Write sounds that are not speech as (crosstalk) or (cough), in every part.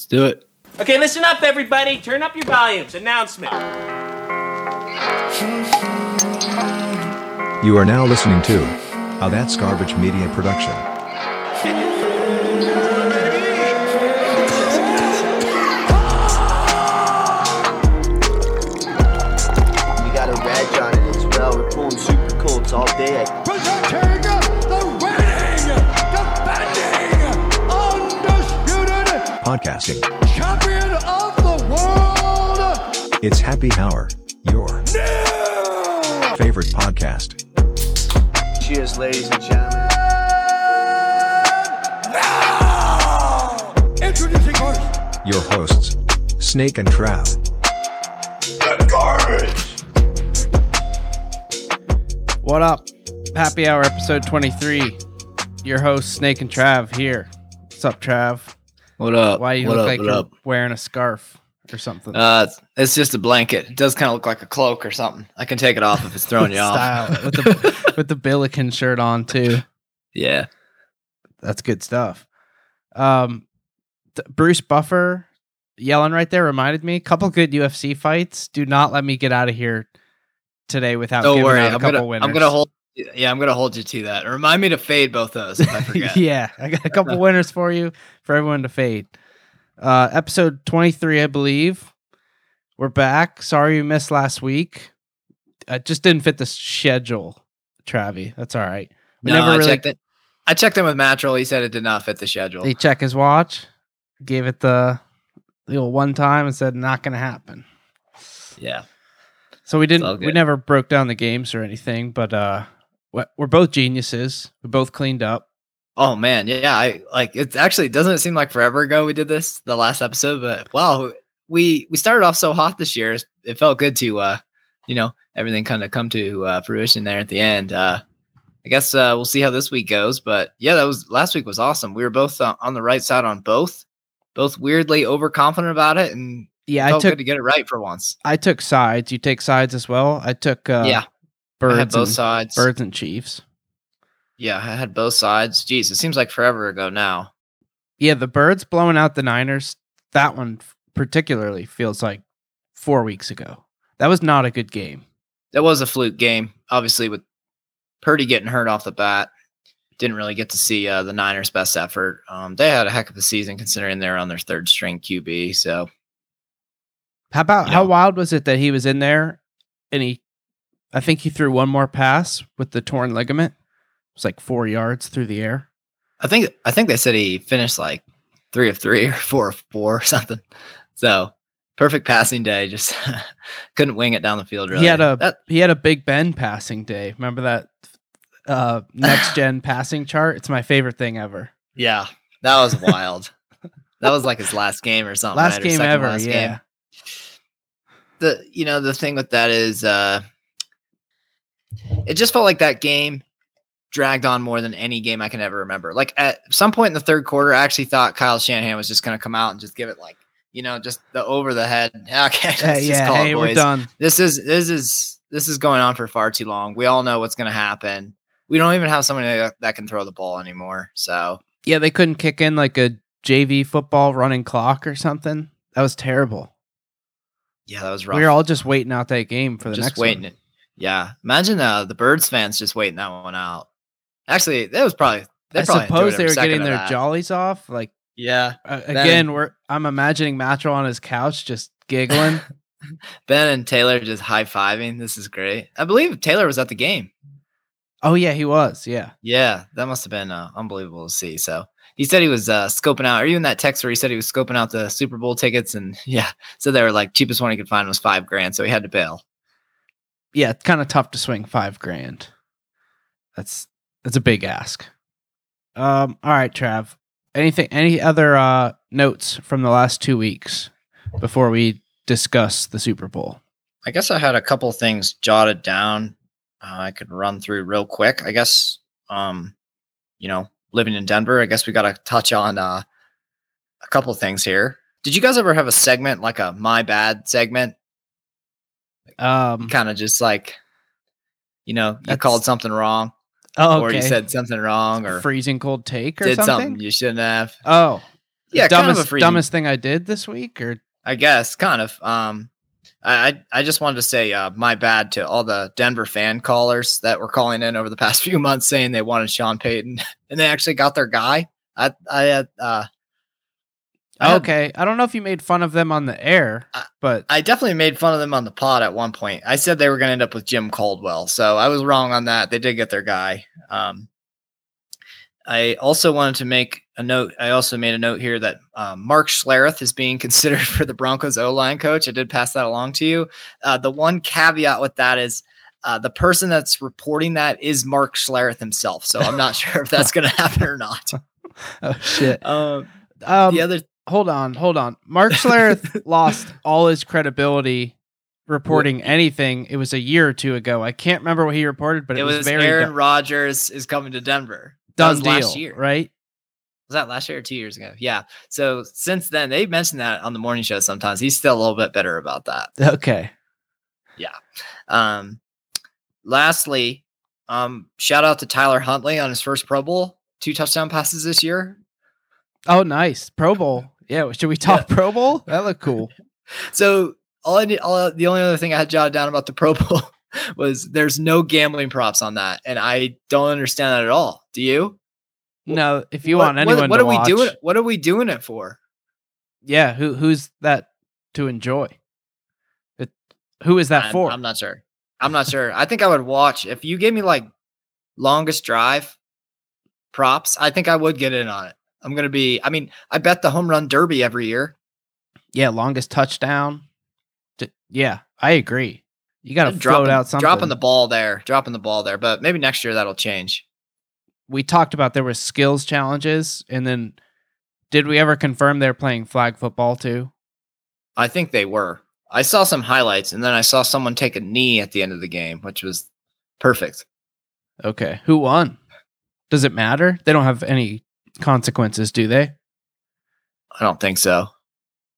Let's do it. Okay, listen up, everybody. Turn up your volumes. Announcement. You are now listening to How That's Garbage Media Production. We got a reg on it as well. We're pulling super colts all day. Podcasting. champion of the world, It's Happy Hour, your Neil favorite podcast. Cheers, ladies and gentlemen. now. Introducing first, Your hosts, Snake and Trav. The garbage. What up? Happy Hour episode 23. Your host, Snake and Trav, here. What's up, Trav? What up? Why you what look up? like you're up? wearing a scarf or something? Uh, it's, just a blanket. It does kind of look like a cloak or something. I can take it off if it's (laughs) throwing you off. Style with the (laughs) with the Billiken shirt on too. yeah. That's good stuff. Um, th- Bruce Buffer yelling right there reminded me a couple good UFC fights. Do not let me get out of here today without Don't giving worry. out a I'm couple gonna winners. I'm gonna hold. Yeah, I'm gonna hold you to that. Remind me to fade both those if I (laughs) forget. yeah, I got a couple (laughs) winners for you for everyone to fade. Uh, episode 23, I believe. We're back. Sorry you missed last week. I just didn't fit the schedule, Travi. That's all right. We No, never I really checked it. I checked in with Mattrell. He said it did not fit the schedule. he checked his watch, gave it the the old one time and said not gonna happen. yeah. So we didn't we never broke down the games or anything, but uh we're both geniuses. We both cleaned up. Oh man, yeah. I like. It's actually doesn't it seem like forever ago we did this the last episode, but wow, we we started off so hot this year. It felt good to uh, you know, everything kind of come to uh, fruition there at the end. Uh, I guess uh, we'll see how this week goes, but yeah, that was last week was awesome. We were both uh, on the right side on both, both weirdly overconfident about it, and Yeah, it I took good to get it right for once. I took sides. You take sides as well. I took uh, yeah, I had both and, sides. birds and Chiefs. Yeah, I had both sides. Jeez, it seems like forever ago now. Yeah, the birds blowing out the Niners. That one particularly feels like four weeks ago. That was not a good game. that was a fluke game. Obviously, with Purdy getting hurt off the bat, didn't really get to see uh, the Niners' best effort. Um, they had a heck of a season considering they're on their third string QB. So How about Yeah. how wild was it that he was in there and he, I think he threw one more pass with the torn ligament. It was like four yards through the air. I think I think they said he finished like three of three or four of four or (laughs) something. So perfect passing day. Just (laughs) couldn't wing it down the field. Really, He had a That- he had a Big Ben passing day. Remember that uh, next gen (laughs) passing chart? It's my favorite thing ever. yeah, that was wild. that was like his last game or something. Last right? Game second ever. last yeah. game. the you know the thing with that is uh it just felt like that game dragged on more than any game I can ever remember. Like at some point in the third quarter, I actually thought Kyle Shanahan was just going to come out and just give it like you know just the over the head. (laughs) Okay, let's Hey, just yeah. Hey, we're done. This is this is this is going on for far too long. We all know what's going to happen. We don't even have somebody that, that can throw the ball anymore. So Yeah, they couldn't kick in like a JV football running clock or something. That was terrible. yeah, that was rough. We were all just waiting out that game for the just next waiting one. Yeah, imagine uh, the Birds fans just waiting that one out. Actually, that was probably. I probably suppose they were getting their that. jollies off. Like Yeah, uh, again, we're I'm imagining Matro on his couch just giggling. (laughs) Ben and Taylor just high fiving. This is great. I believe Taylor was at the game. oh yeah, he was. Yeah. Yeah, that must have been uh, unbelievable to see. So he said he was uh, scoping out. Are you in that text where he said he was scoping out the Super Bowl tickets? And (laughs) yeah, so they were like cheapest one he could find was five grand, so he had to bail. Yeah, it's kind of tough to swing five grand. That's that's a big ask. Um, all right, Trav. Anything any other uh notes from the last two weeks before we discuss the Super Bowl? I guess I had a couple things jotted down. Uh, I could run through real quick. I guess, um, you know, living in Denver, I guess we got to touch on uh, a couple things here. Did you guys ever have a segment like a my bad segment? Um Kind of just like, you know, you called something wrong, oh, or you said something wrong, or freezing cold take or did something. something you shouldn't have. Oh, Yeah, kind of dumbest dumbest thing I did this week, or I guess, kind of. Um, I I I just wanted to say uh, my bad to all the Denver fan callers that were calling in over the past (laughs) few months saying they wanted Sean Payton, and they actually got their guy. I I had uh, I had- okay. I don't know if you made fun of them on the air, I- but I definitely made fun of them on the pod at one point. I said they were going to end up with Jim Caldwell, so I was wrong on that. They did get their guy. Um, I also wanted to make a note. I also made a note here that um, Mark Schlereth is being (laughs) considered for the Broncos O line coach. I did pass that along to you. Uh, the one caveat with that is uh, the person that's reporting that is Mark Schlereth himself. So I'm not sure if that's (laughs) going to happen or not. oh shit. Um, Um, the other hold on, hold on. Mark Schlereth (laughs) lost all his credibility reporting anything. It was a year or two ago. I can't remember what he reported, but it, it was, was very Aaron done, Rodgers is coming to Denver. Done deal, last year. right? was that last year or two years ago? Yeah. So since then, they mentioned that on the morning show sometimes. He's still a little bit bitter about that. Okay. Yeah. Um, lastly, um, shout out to Tyler Huntley on his first Pro Bowl, two touchdown passes this year. Oh, nice. Pro Bowl. Yeah. Should we talk Pro Bowl? (laughs) That looked cool. So all I need, all the only other thing I had jotted down about the Pro Bowl (laughs) was there's no gambling props on that, and I don't understand that at all. Do you? No, if you What- want anyone what, what to are we doing? What are we doing it for? Yeah, who who's that to enjoy? It, who is that I'm- for? I'm not sure. I'm not sure. I think I would watch if you gave me like longest drive props. I think I would get in on it. I'm gonna be. I mean, I bet the home run derby every year. yeah, longest touchdown. Yeah, I agree. You got to dropping, out something. dropping the ball there, dropping the ball there. But maybe next year that'll change. we talked about there were skills challenges, and then did we ever confirm they're playing flag football too? I think they were. I saw some highlights, and then I saw someone take a knee at the end of the game, which was perfect. Okay, who won? Does it matter? They don't have any consequences, do they? I don't think so.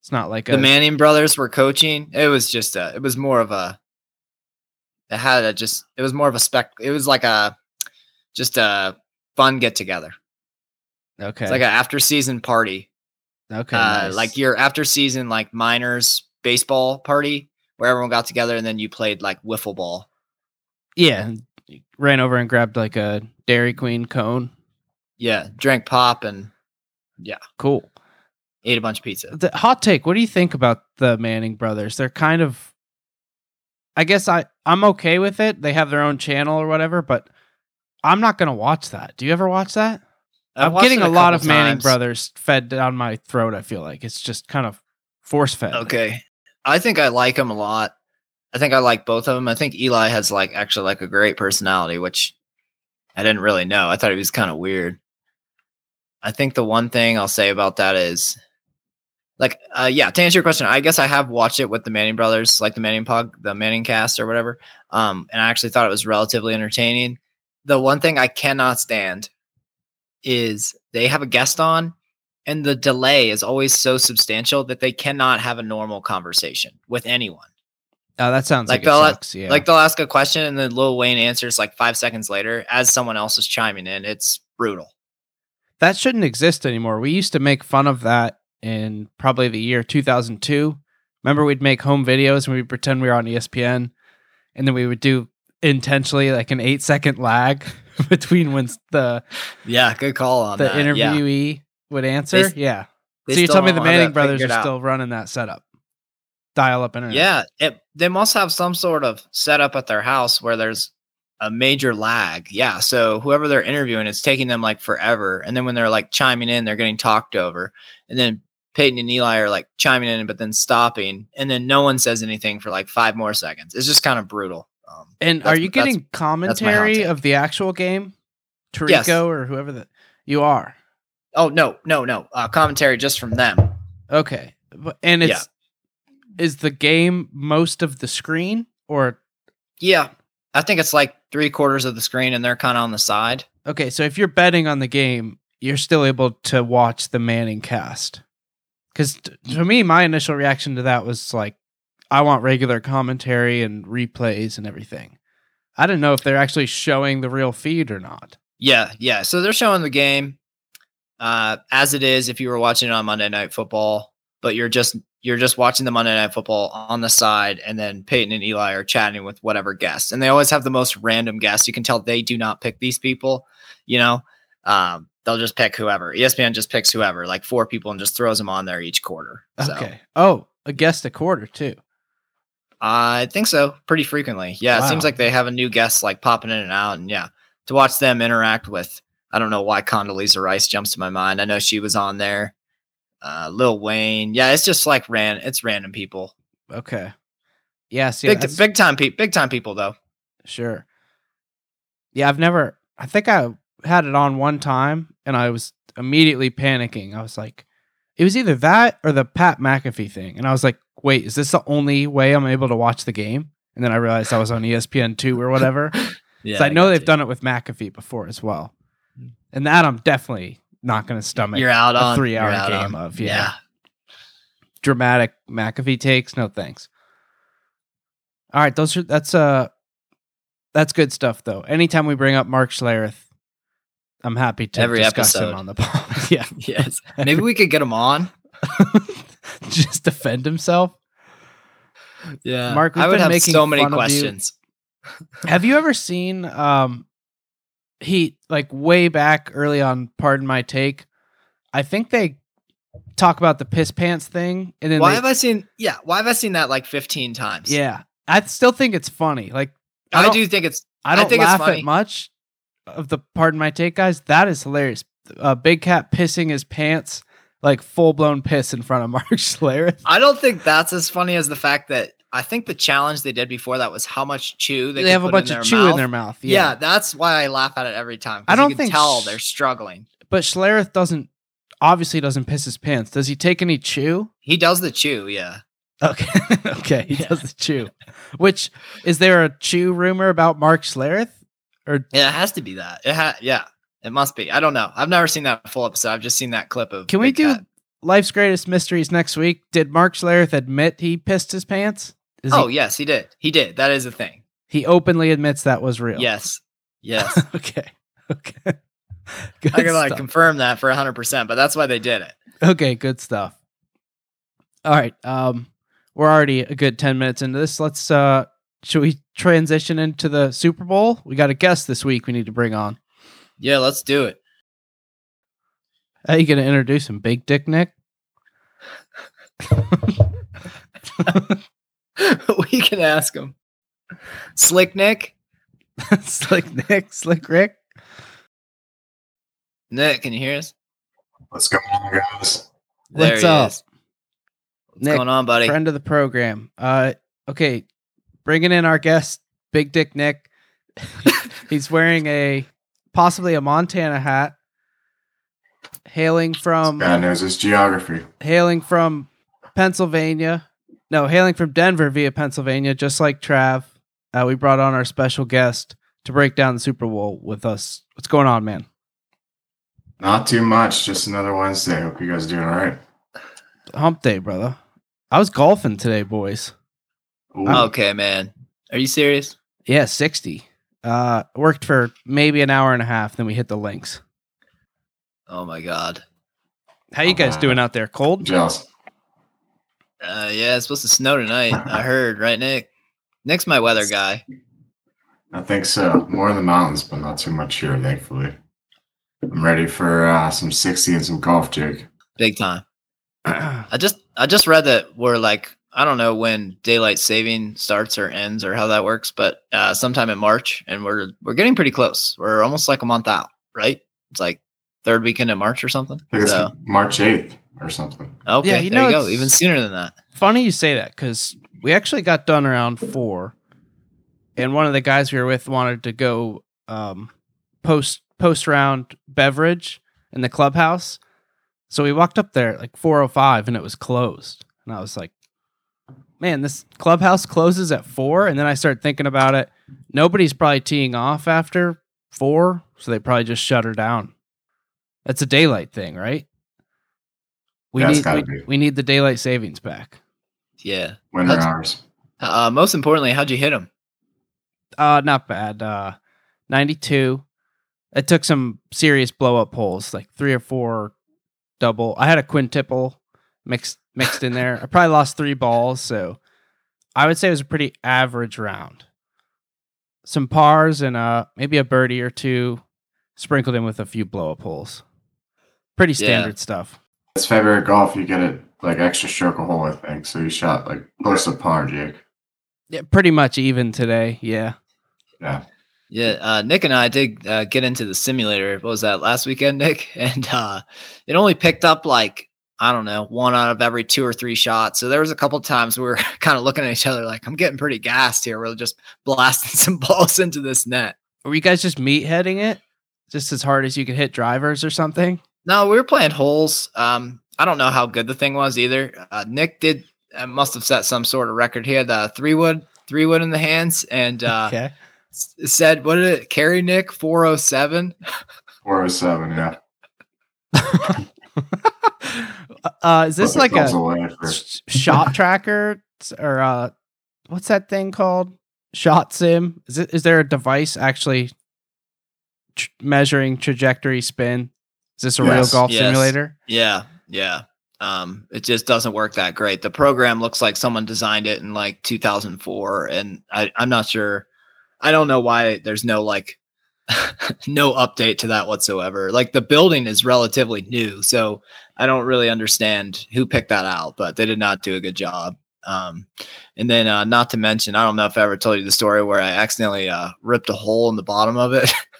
It's not like the a Manning brothers were coaching. It was just a. It was more of a. It had a just. It was more of a spec. It was like a, just a fun get together. okay, It's like an after season party. okay, uh, nice. Like your after season like minors baseball party where everyone got together and then you played like wiffle ball. yeah, and you ran over and grabbed like a Dairy Queen cone. Yeah, drank pop and yeah, Cool. ate a bunch of pizza. the hot take what do you think about the manning brothers they're kind of i guess i i'm okay with it they have their own channel or whatever but i'm not gonna watch that do you ever watch that I've i'm getting it a, lot of manning times. brothers fed down my throat i feel like it's just kind of force fed Okay. I think I like them a lot. I think I like both of them. I think Eli has like actually like a great personality, which I didn't really know. I thought he was kind of weird. I think the one thing I'll say about that is like uh yeah, to answer your question, I guess I have watched it with the Manning brothers, like the Manning Pug, the Manning cast or whatever. Um and I actually thought it was relatively entertaining. The one thing I cannot stand is they have a guest on and the delay is always so substantial that they cannot have a normal conversation with anyone. oh that sounds like, Like it they'll sucks yeah Like they'll ask a question and then Lil Wayne answers like five seconds later as someone else is chiming in. It's brutal. That shouldn't exist anymore we used to make fun of that in probably the year 2002 remember we'd make home videos and we'd pretend we were on espn and then we would do intentionally like an eight second lag (laughs) between when the Yeah, good call on the that. Yeah. interviewee would answer. s- yeah. They so you tell me the Manning brothers are out. still running that setup, dial up internet. Yeah, it, they must have some sort of setup at their house where there's a major lag. Yeah, so whoever they're interviewing, it's taking them like forever, and then when they're like chiming in, they're getting talked over, and then Peyton and Eli are like chiming in, but then stopping, and then no one says anything for like five more seconds. It's just kind of brutal. Um, And are you that's- getting commentary of the actual game? Tirico Yes. or whoever that you are. Oh no, no, no! Uh, commentary just from them. Okay. And it's yeah. is the game most of the screen or Yeah, I think it's like three quarters of the screen, and they're kind of on the side. okay, so if you're betting on the game, you're still able to watch the Manning cast. Cuz to me my initial reaction to that was like I want regular commentary and replays and everything. I didn't know if they're actually showing the real feed or not. Yeah, yeah. So they're showing the game. uh, as it is if you were watching it on Monday Night Football, but you're just you're just watching the Monday Night Football on the side, and then Peyton and Eli are chatting with whatever guests, and they always have the most random guests. You can tell they do not pick these people. You know, um, they'll just pick whoever. ESPN just picks whoever, like four people, and just throws them on there each quarter. So, Okay. Oh, a guest a quarter too. I think so, pretty frequently. Yeah, it seems like they have a new guest like popping in and out, and yeah, to watch them interact with. I don't know why Condoleezza Rice jumps to my mind. I know she was on there. Uh, Lil Wayne, yeah, it's just like ran. It's random people. Okay. Yeah. See, big, big time people. Big time people though. Sure. Yeah, I've never. I think I had it on one time, and I was immediately panicking. I was like, it was either that or the Pat McAfee thing, and I was like, wait, is this the only way I'm able to watch the game? And then I realized I was on ESPN two or whatever. (laughs) Yeah, I know got they've you. done it with McAfee before as well, and that I'm definitely not going to stomach. You're out a three-hour game on. of, yeah. dramatic McAfee takes. No thanks. All right, those are that's uh that's good stuff though. Anytime we bring up Mark Schlereth, I'm happy to Every discuss episode. him on the pod. (laughs) yeah, (laughs) yes. Maybe we could get him on. (laughs) just defend himself. Yeah, Mark, we've I would have so many questions. Have you ever seen um he like way back early on pardon my take? I think they talk about the piss pants thing and then Why they- have I seen? Yeah, why have I seen that like 15 times? yeah. I still think it's funny. Like I, don't- do think it's. I don't think it's laugh funny. at much of the pardon my take guys. That is hilarious. Uh, Big Cat pissing his pants like full blown piss in front of (laughs) Mark Schlereth. I don't think that's as funny as the fact that I think the challenge they did before that was how much chew they, They, could have a bunch of chew mouth. in their mouth. Yeah. Yeah, that's why I laugh at it every time. I don't you can think tell sh- they're struggling. but Schlereth doesn't obviously doesn't piss his pants. Does he take any chew? He does the chew, yeah. Okay, (laughs) okay, he does the chew. Which is there a chew rumor about Mark Schlereth? Or Yeah, it has to be that. It ha- yeah, it must be. I don't know. I've never seen that full episode. I've just seen that clip of. can we do Cat. life's greatest mysteries next week? Did Mark Schlereth admit he pissed his pants? Is Oh he, yes, he did. He did. That is a thing. he openly admits that was real. Yes, (laughs) yes. okay. Okay. (laughs) Good I can like confirm that for hundred percent, but that's why they did it. Okay, good stuff. All right. Um we're already a good 10 minutes into this. Let's uh should we transition into the Super Bowl? We got a guest this week we need to bring on. Yeah, let's do it. How you gonna introduce him? Big Dick Nick? (laughs) (laughs) we can ask him. Slick Nick. (laughs) Slick Nick, Slick Rick. Nick, can you hear us? What's going on, guys? There What's he up? is. What's Nick, going on, buddy? Friend of the program. Uh okay, bringing in our guest, Big Dick Nick. (laughs) He's wearing a possibly a Montana hat. Hailing from God knows his geography. hailing from Pennsylvania. No, hailing from Denver via Pennsylvania, just like Trav. Uh, we brought on our special guest to break down the Super Bowl with us. What's going on, man? Not too much. Just another Wednesday. Hope you guys are doing all right. Hump day, brother. I was golfing today, boys. Ooh, Okay, man. Are you serious? Yeah, 60. Uh, worked for maybe an hour and a half, then we hit the links. Oh my god. How you guys doing out there? I'm Cold? jealous. Uh, yeah, it's supposed to snow tonight. I (laughs) heard, right, Nick? Nick's my weather guy. I think so. More in the mountains, but not too much here, thankfully. I'm ready for uh, some 60 and some golf, Jake. Big time. (clears throat) I just I just read that we're like I don't know when daylight saving starts or ends or how that works, but uh, sometime in March, and we're we're getting pretty close. We're almost like a month out, right? It's like third weekend in March or something. I think it's So March 8th or something. okay, Yeah, you there know, you go. Even sooner than that. Funny you say that because we actually got done around four, and one of the guys we were with wanted to go um, post post round beverage in the clubhouse. So we walked up there at like four oh five, and it was closed. And I was like, "Man, this clubhouse closes at four. And then I started thinking about it. Nobody's probably teeing off after four, so they probably just shut her down. That's a daylight thing, right? We Yeah, it's need gotta we, be. we need the daylight savings back. Yeah. Winter That's- hours. Uh, most importantly, how'd you hit them? Uh, not bad. Uh, 92. It took some serious blow up holes, like three or four double. I had a quintuple mixed mixed in there. I probably lost three balls, so I would say it was a pretty average round. Some pars and uh maybe a birdie or two, sprinkled in with a few blow up holes. Pretty Yeah. standard stuff. It's favorite golf. You get it like extra stroke a hole, I think. So you shot like close to par, Jake. Yeah, pretty much even today. Yeah. Yeah. Yeah, uh, Nick and I did uh, get into the simulator. What was that last weekend, (laughs) Nick? And uh, it only picked up like I don't know one out of every two or three shots. So there was a couple times we were (laughs) kind of looking at each other like, "I'm getting pretty gassed here. We're just blasting (laughs) some balls into this net." Were you guys just meat heading it? Just as hard as you could hit drivers or something? No, we were playing holes. Um, I don't know how good the thing was either. Uh, Nick did uh, must have set some sort of record. He had uh, three wood, three wood in the hands, and uh, okay. s- said, "What did it carry, Nick? Four oh seven. 407, yeah. (laughs) uh, is this like a away for- sh- shot tracker or uh, what's that thing called? Shot sim? Is it? Is there a device actually tr- measuring trajectory spin? Is this a real golf Yes. simulator? Yeah, yeah. Um, it just doesn't work that great. The program looks like someone designed it in like 2004, and I, I'm not sure. I don't know why there's no like (laughs) no update to that whatsoever. Like the building is relatively new, so I don't really understand who picked that out, but they did not do a good job. Um, and then uh, not to mention, I don't know if I ever told you the story where I accidentally uh, ripped a hole in the bottom of it. (laughs)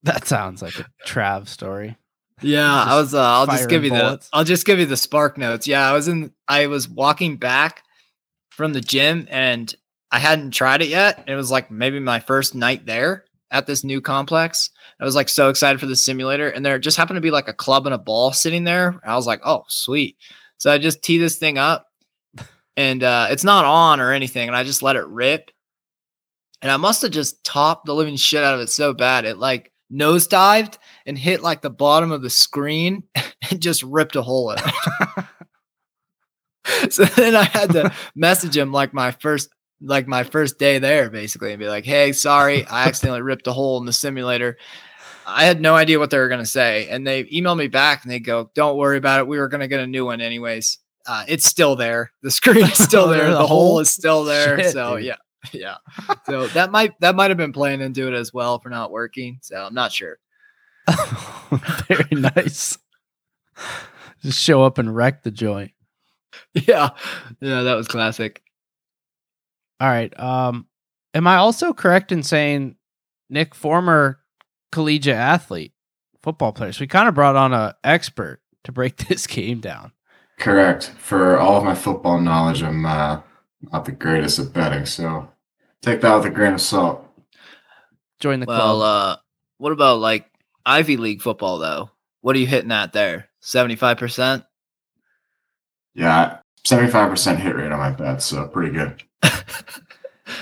(laughs) That sounds like a Trav story. Yeah, I was. Uh, I'll just give you bullets? the. I'll just give you the spark notes. Yeah, I was in. I was walking back from the gym, and I hadn't tried it yet. It was like maybe my first night there at this new complex. I was like so excited for the simulator, and there just happened to be like a club and a ball sitting there. I was like, oh, sweet. So I just tee this thing up, and uh, it's not on or anything, and I just let it rip. And I must have just topped the living shit out of it so bad it like nosedived and hit like the bottom of the screen (laughs) and just ripped a hole in it. (laughs) so then I had to message him like my first like my first day there basically and be like, "Hey, sorry, I (laughs) accidentally ripped a hole in the simulator." I had no idea what they were going to say and they emailed me back and they go, "Don't worry about it. We were going to get a new one anyways." Uh, it's still there. The screen is still Oh, there. The, the hole hole? is still there. Shit, so dude. yeah, (laughs) yeah. So that might that might have been playing into it as well for not working. So I'm not sure. (laughs) Very nice. Just show up and wreck the joint. (laughs) Yeah, yeah, that was classic. All right. Um, am I also correct in saying Nick, former collegiate athlete, football player? So we kind of brought on a expert to break this game down. Correct. For all of my football knowledge, I'm uh, not the greatest at betting, so take that with a grain of salt. Join the Well, club. uh, what about like Ivy League football though? What are you hitting at there? Seventy five percent. Yeah, 75% hit rate on my bets, so pretty good. (laughs)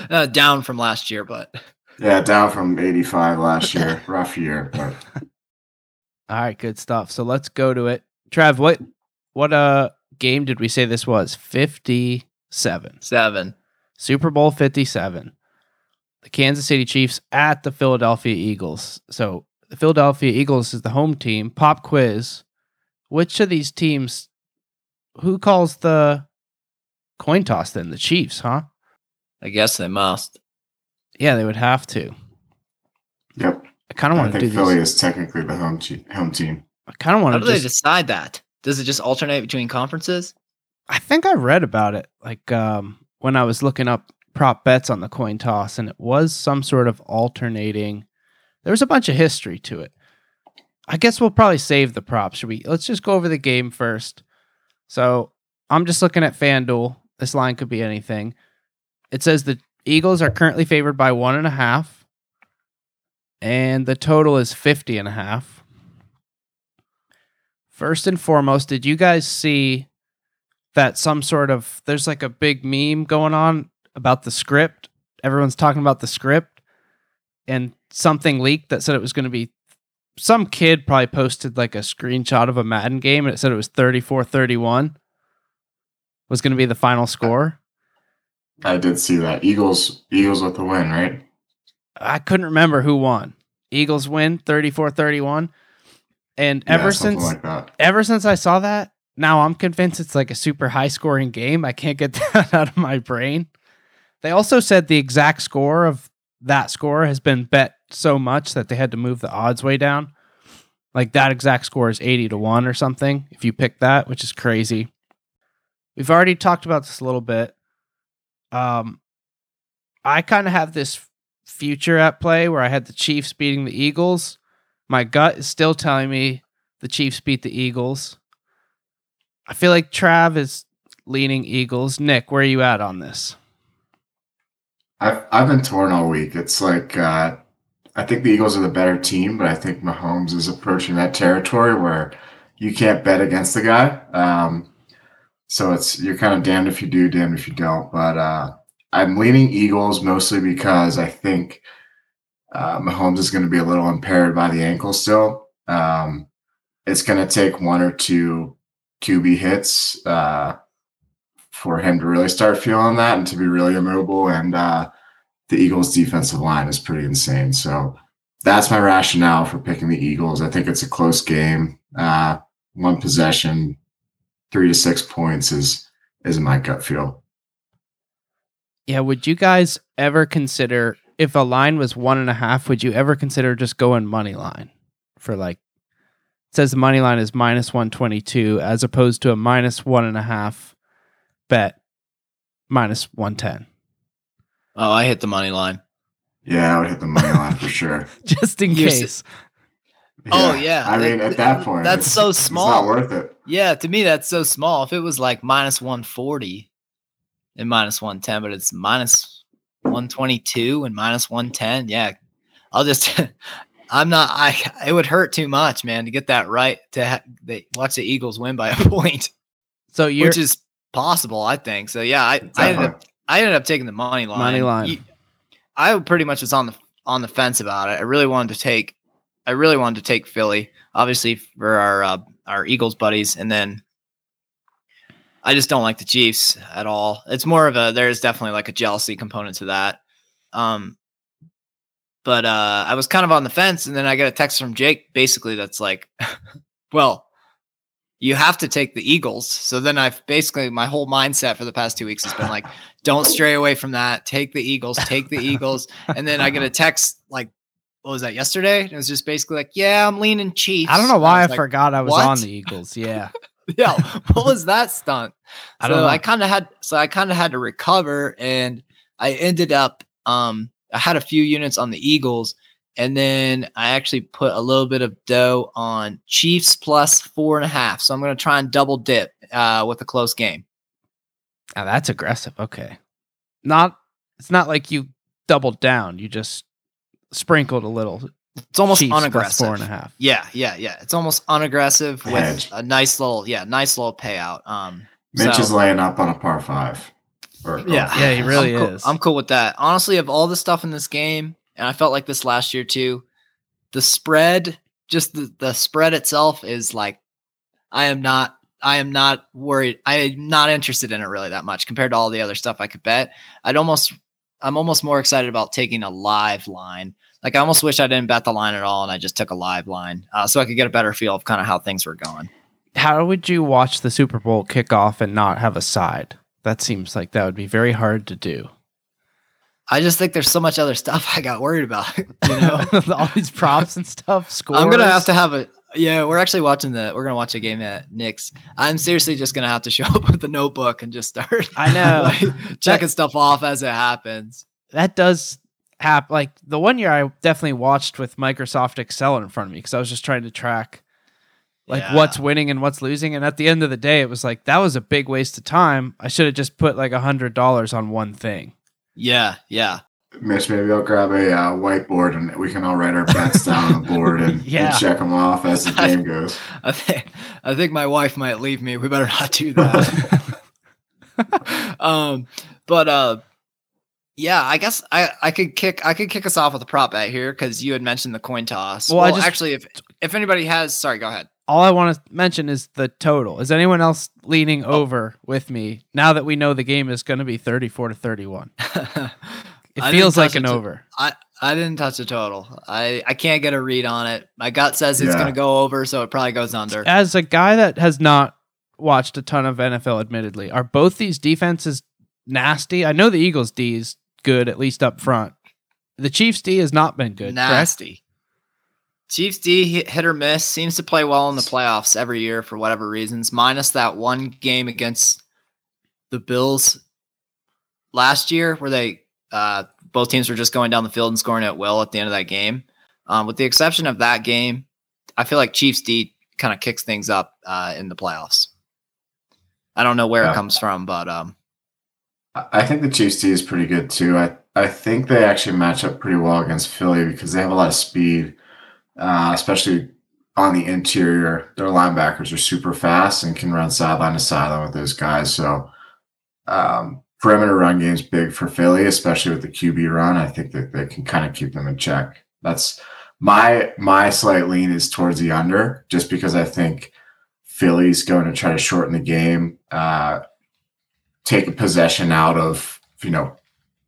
Uh, down from last year, but (laughs) Yeah, down from 85 last year. (laughs) Rough year, but All right, good stuff. So let's go to it. Trav, what what uh game did we say this was? Fifty seven. seven. Super Bowl 57. The Kansas City Chiefs at the Philadelphia Eagles. So the Philadelphia Eagles is the home team. Pop quiz. Which of these teams who calls the coin toss then? The Chiefs, huh? I guess they must. Yeah, they would have to. yep. I kind of want to do Philly these. is technically the home, che- home team. I kind of want to. How do to they decide that? Does it just alternate between conferences? I think I read about it like um when I was looking up prop bets on the coin toss and it was some sort of alternating there was a bunch of history to it. I guess we'll probably save the props. Should we let's just go over the game first. So I'm just looking at FanDuel. This line could be anything. It says the Eagles are currently favored by one and a half. And the total is 50 and a half. First and foremost, did you guys see that some sort of there's like a big meme going on about the script. Everyone's talking about the script and something leaked that said it was going to be some kid probably posted like a screenshot of a Madden game and it said it was 34-31 was going to be the final score. I did see that. Eagles Eagles with the win, right? I couldn't remember who won. Eagles win 34-31. And Yeah, ever since like ever since I saw that, now I'm convinced it's like a super high scoring game. I can't get (laughs) that out of my brain. They also said the exact score of that score has been bet so much that they had to move the odds way down. Like that exact score is 80 to 1 or something if you pick that, which is crazy. We've already talked about this a little bit. Um I kind of have this future at play where I had the Chiefs beating the Eagles. My gut is still telling me the Chiefs beat the Eagles. I feel like Trav is leaning Eagles. Nick, where are you at on this? I've I've been torn all week. It's like uh, I think the Eagles are the better team, but I think Mahomes is approaching that territory where you can't bet against the guy. Um, so it's you're kind of damned if you do, damned if you don't. But uh, I'm leaning Eagles mostly because I think uh, Mahomes is going to be a little impaired by the ankle still. Um, it's going to take one or two QB hits uh, for him to really start feeling that and to be really immobile. And uh, the Eagles' defensive line is pretty insane. So that's my rationale for picking the Eagles. I think it's a close game. Uh, one possession, three to six points is is my gut feel. Yeah, would you guys ever consider if a line was one and a half, would you ever consider just going money line for like says the money line is minus one twenty two as opposed to a minus one and a half bet minus one ten. Oh, I hit the money line. Yeah, I would hit the money line for sure. (laughs) Just in You s- case. Oh, yeah. I mean, at that point, that's it's- so It's small. not worth it. Yeah, to me that's so small. If it was like minus 140 and minus 110, but it's minus 122 and minus 110, yeah. I'll just (laughs) I'm not I it would hurt too much, man, to get that right to ha- they watch the Eagles win by a (laughs) point, So you're which is possible, I think. So yeah, I I ended up I ended up taking the money line. Money line. You- I pretty much was on the on the fence about it. I really wanted to take I really wanted to take Philly, obviously for our uh, our Eagles buddies, and then I just don't like the Chiefs at all. It's more of a there's definitely like a jealousy component to that. Um, but uh, I was kind of on the fence, and then I get a text from Jake, basically that's like, (laughs) well. You have to take the Eagles. So then I've basically my whole mindset for the past two weeks has been like, don't stray away from that. Take the Eagles, take the Eagles. And then I get a text like, what was that yesterday? And it was just basically like, yeah, I'm leaning Chiefs. I don't know why I, was like, forgot I was "What?" on the Eagles. (laughs) Yeah. yeah, what was that stunt? (laughs) I so don't know. I kind of had so I kind of had to recover and I ended up um I had a few units on the Eagles and then I actually put a little bit of dough on Chiefs plus four and a half. So I'm gonna try and double dip uh with a close game. Now that's aggressive. Okay. Not it's not like you doubled down. You just sprinkled a little. It's almost Chiefs unaggressive. Four and a half. Yeah, yeah, yeah. It's almost unaggressive with Hedge. a nice little, yeah, nice little payout. Um, Mitch so- is laying up on a par five. Or Yeah. Yeah, he really I'm cool, is. I'm cool with that. Honestly, of all the stuff in this game, and I felt like this last year too, the spread, just the, the spread itself is like, I am not, I am not worried. I am not interested in it really that much compared to all the other stuff I could bet. I'd almost, I'm almost more excited about taking a live line. Like I almost wish I didn't bet the line at all and I just took a live line uh, so I could get a better feel of kind of how things were going. How would you watch the Super Bowl kickoff and not have a side? That seems like that would be very hard to do. I just think there's so much other stuff I got worried about. (laughs) You know, (laughs) all these props and stuff. Scores. I'm gonna have to have a yeah. We're actually watching the. We're gonna watch a game at Nick's. I'm seriously just gonna have to show (laughs) up with the notebook and just start. I know. like, checking stuff off as it happens. that does happen. Like the one year, I definitely watched with Microsoft Excel in front of me because I was just trying to track like Yeah. what's winning and what's losing. And at the end of the day, it was like that was a big waste of time. I should have just put like a hundred dollars on one thing. Yeah, yeah. Mitch, maybe I'll grab a uh, whiteboard and we can all write our bets down on the board and, (laughs) Yeah. and check them off as the (laughs) game goes. I think I think my wife might leave me. We better not do that. (laughs) um, but uh, yeah. I guess I I could kick I could kick us off with a prop bet here because you had mentioned the coin toss. Well, Well, I just- actually, if if anybody has, sorry, go ahead. All I want to mention is the total. Is anyone else leaning oh. over with me now that we know the game is going to be 34 to 31? (laughs) It I feels like an it to- over. I I didn't touch the total. I I can't get a read on it. My gut says it's Yeah. going to go over, so it probably goes under. As a guy that has not watched a ton of NFL, admittedly, are both these defenses nasty? I know the Eagles D is good, at least up front. The Chiefs D has not been good. correct? Nasty. Chiefs D hit, or miss seems to play well in the playoffs every year for whatever reasons. Minus that one game against the Bills last year where they uh, both teams were just going down the field and scoring at will at the end of that game. Um, with the exception of that game, I feel like Chiefs D kind of kicks things up uh, in the playoffs. I don't know where Yeah. it comes from, but um, I I think the Chiefs D is pretty good too. I, I think they actually match up pretty well against Philly because they have a lot of speed, uh, especially on the interior. Their linebackers are super fast and can run sideline to sideline with those guys. So, um, perimeter run game's big for Philly, especially with the QB run. I think that they can kind of keep them in check. That's my my slight lean is towards the under, just because I think Philly's going to try to shorten the game. Uh, take a possession out of you know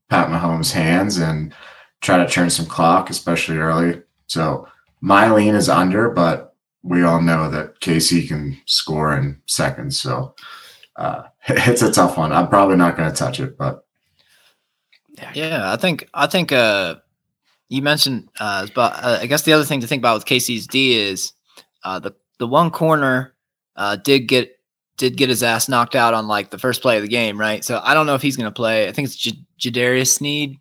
Pat Mahomes' hands and try to turn some clock, especially early. So my lean is under, but we all know that KC can score in seconds. So uh, (laughs) it's a tough one. I'm probably not going to touch it, but Yeah, I think I think uh you mentioned uh but uh, I guess the other thing to think about with KC's D is uh the the one corner uh did get did get his ass knocked out on like the first play of the game, right? So I don't know if he's going to play. I think it's J- Jadarius Sneed.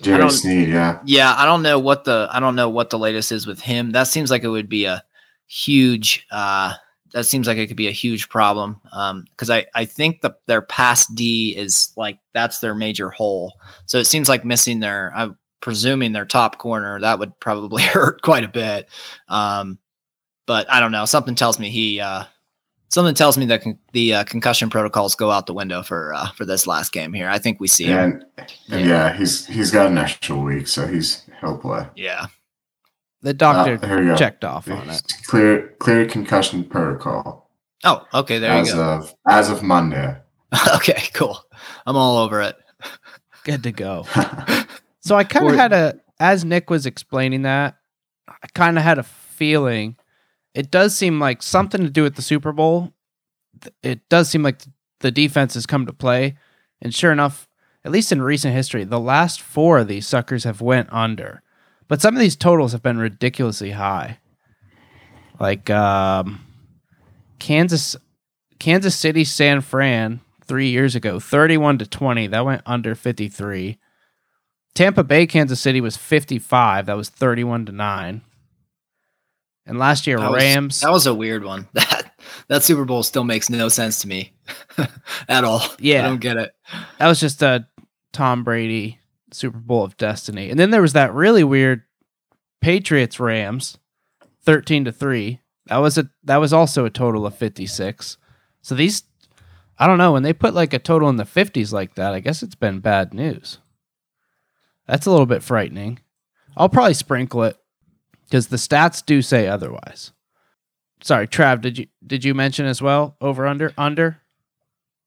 Jerry Sneed, yeah. Yeah, I don't know what the I don't know what the latest is with him. That seems like it would be a huge uh that seems like it could be a huge problem. Um because I I think the their pass D is like that's their major hole. So it seems like missing their I'm presuming their top corner that would probably (laughs) hurt quite a bit. Um but I don't know. Something tells me he uh something tells me that con- the uh, concussion protocols go out the window for uh for this last game here. I think we see him. And, and yeah, he's he's got an extra week, so he's he'll play. Yeah. The doctor Uh, here you go. checked off on it. Clear clear concussion protocol Oh, okay, there you as go. of as of Monday. (laughs) okay, cool. I'm all over it. Good to go. (laughs) So I kind of had a, as Nick was explaining that, I kind of had a feeling. It does seem like something to do with the Super Bowl. It does seem like the defense has come to play, and sure enough, at least in recent history, the last four of these suckers have went under. But some of these totals have been ridiculously high. Like um, Kansas, Kansas City, San Fran three years ago, thirty-one to twenty. That went under fifty-three. Tampa Bay, Kansas City was 55. That was 31 to 9. And last year, That was- Rams. that was a weird one. (laughs) That that Super Bowl still makes no sense to me (laughs) at all. Yeah. I don't get it. that was just a Tom Brady Super Bowl of destiny. And then there was that really weird Patriots Rams 13 to 3. That was a that was also a total of 56. So these I don't know, when they put like a total in the 50s like that, I guess it's been bad news. That's a little bit frightening. I'll probably sprinkle it cuz the stats do say otherwise. Sorry, Trav, did you did you mention as well over under under?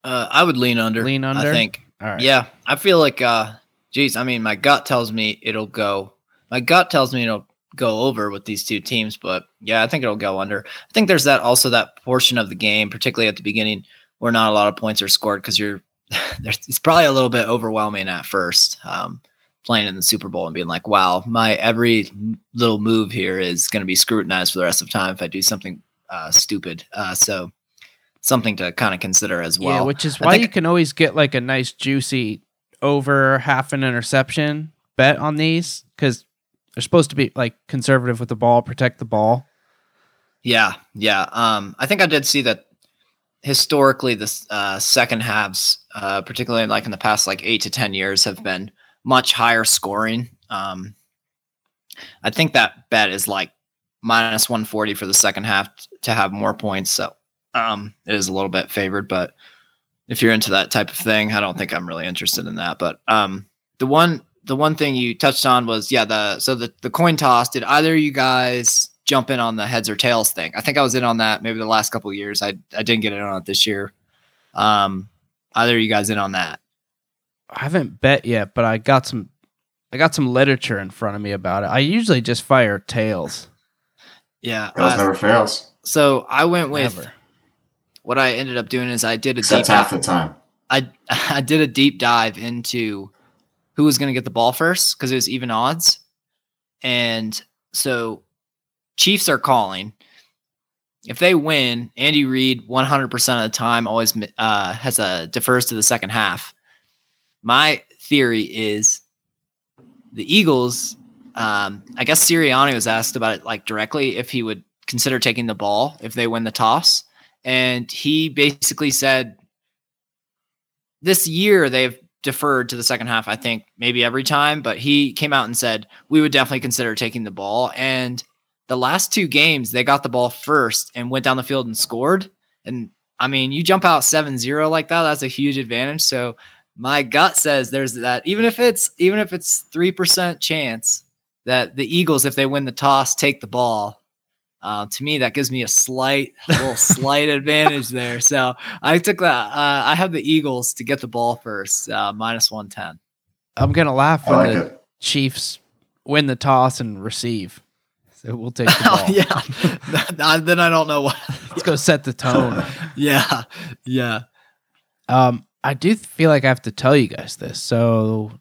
Uh, I would lean under. Lean under? I think. All right. Yeah, I feel like. uh Geez, I mean, my gut tells me it'll go. My gut tells me it'll go over with these two teams, but yeah, I think it'll go under. I think there's that also that portion of the game, particularly at the beginning, where not a lot of points are scored because you're. (laughs) it's probably a little bit overwhelming at first. Um, playing in the Super Bowl and being like, wow, my every little move here is going to be scrutinized for the rest of time if I do something uh, stupid. Uh, so something to kind of consider as well. yeah, which is I why think- you can always get like a nice juicy over half an interception bet on these because they're supposed to be like conservative with the ball, protect the ball. Yeah, yeah. Um, I think I did see that historically the uh, second halves, uh, particularly like in the past like eight to ten years, have been much higher scoring. Um, I think that bet is like minus one forty for the second half to have more points. So um, it is a little bit favored, but if you're into that type of thing, I don't think I'm really interested in that. But um, the one the one thing you touched on was yeah the so the the coin toss. Did either of you guys jump in on the heads or tails thing? I think I was in on that maybe the last couple years. I I didn't get in on it this year. Um, either of you guys in on that? I haven't bet yet, but I got some I got some literature in front of me about it. I usually just fire tails. Yeah. Tails uh, never fails. so I went with Never. what I ended up doing is I did a deep half dive. the time. I (laughs) I did a deep dive into who was going to get the ball first because it was even odds, and so Chiefs are calling. If they win, Andy Reid 100% of the time always uh, has a defers to the second half. My theory is the Eagles. Um, I guess Sirianni was asked about it like directly if he would consider taking the ball if they win the toss, and he basically said this year they've deferred to the second half, I think maybe every time, but he came out and said we would definitely consider taking the ball. And the last two games, they got the ball first and went down the field and scored. And I mean, you jump out 7 0 like that, that's a huge advantage. So my gut says there's that, even if it's even if it's 3% chance that the Eagles, if they win the toss, take the ball. Uh, to me, that gives me a slight, little (laughs) slight advantage there. So I took that. Uh, I have the Eagles to get the ball first, uh, minus one ten. I'm gonna laugh when like the it. Chiefs win the toss and receive. So we'll take the (laughs) ball. yeah. (laughs) then I don't know what. Let's go set the tone. Yeah, yeah. Um, I do feel like I have to tell you guys this. So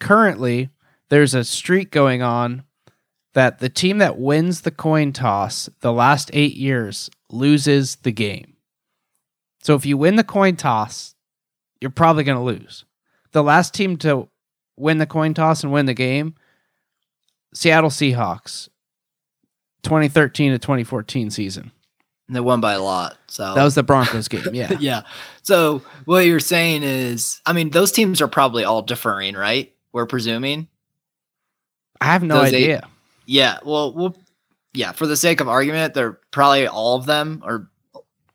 currently, there's a streak going on that the team that wins the coin toss the last eight years loses the game. So if you win the coin toss, you're probably going to lose. The last team to win the coin toss and win the game, Seattle Seahawks, 2013 to 2014 season. And they won by a lot. So That was the Broncos game. Yeah. (laughs) yeah. So what you're saying is, I mean, those teams are probably all deferring, right? We're presuming. I have no Those eight- idea. Yeah. Well, we'll. Yeah. For the sake of argument, they're probably all of them, or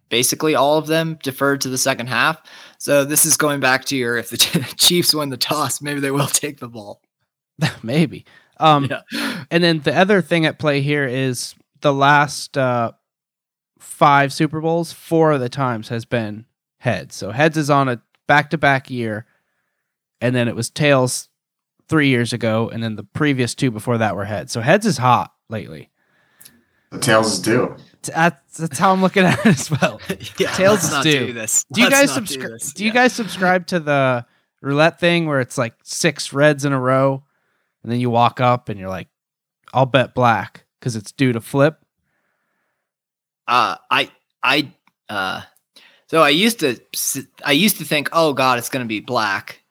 basically all of them, deferred to the second half. So this is going back to your if the (laughs) Chiefs win the toss, maybe they will take the ball. (laughs) Maybe. Um, yeah. And then the other thing at play here is the last uh, five Super Bowls, four of the times has been heads. So heads is on a back to back year. And then it was tails three years ago. And then the previous two before that were heads. So heads is hot lately. The tails is due. That's, that's how I'm looking at it as well. (laughs) yeah Tails let's not do. do this. Do you Let's guys not do subscribe? Do, you Yeah. guys subscribe to the roulette thing where it's like six reds in a row, and then you walk up and you're like, "I'll bet black" because it's due to flip. Uh i i uh so i used to I used to think oh god it's going to be black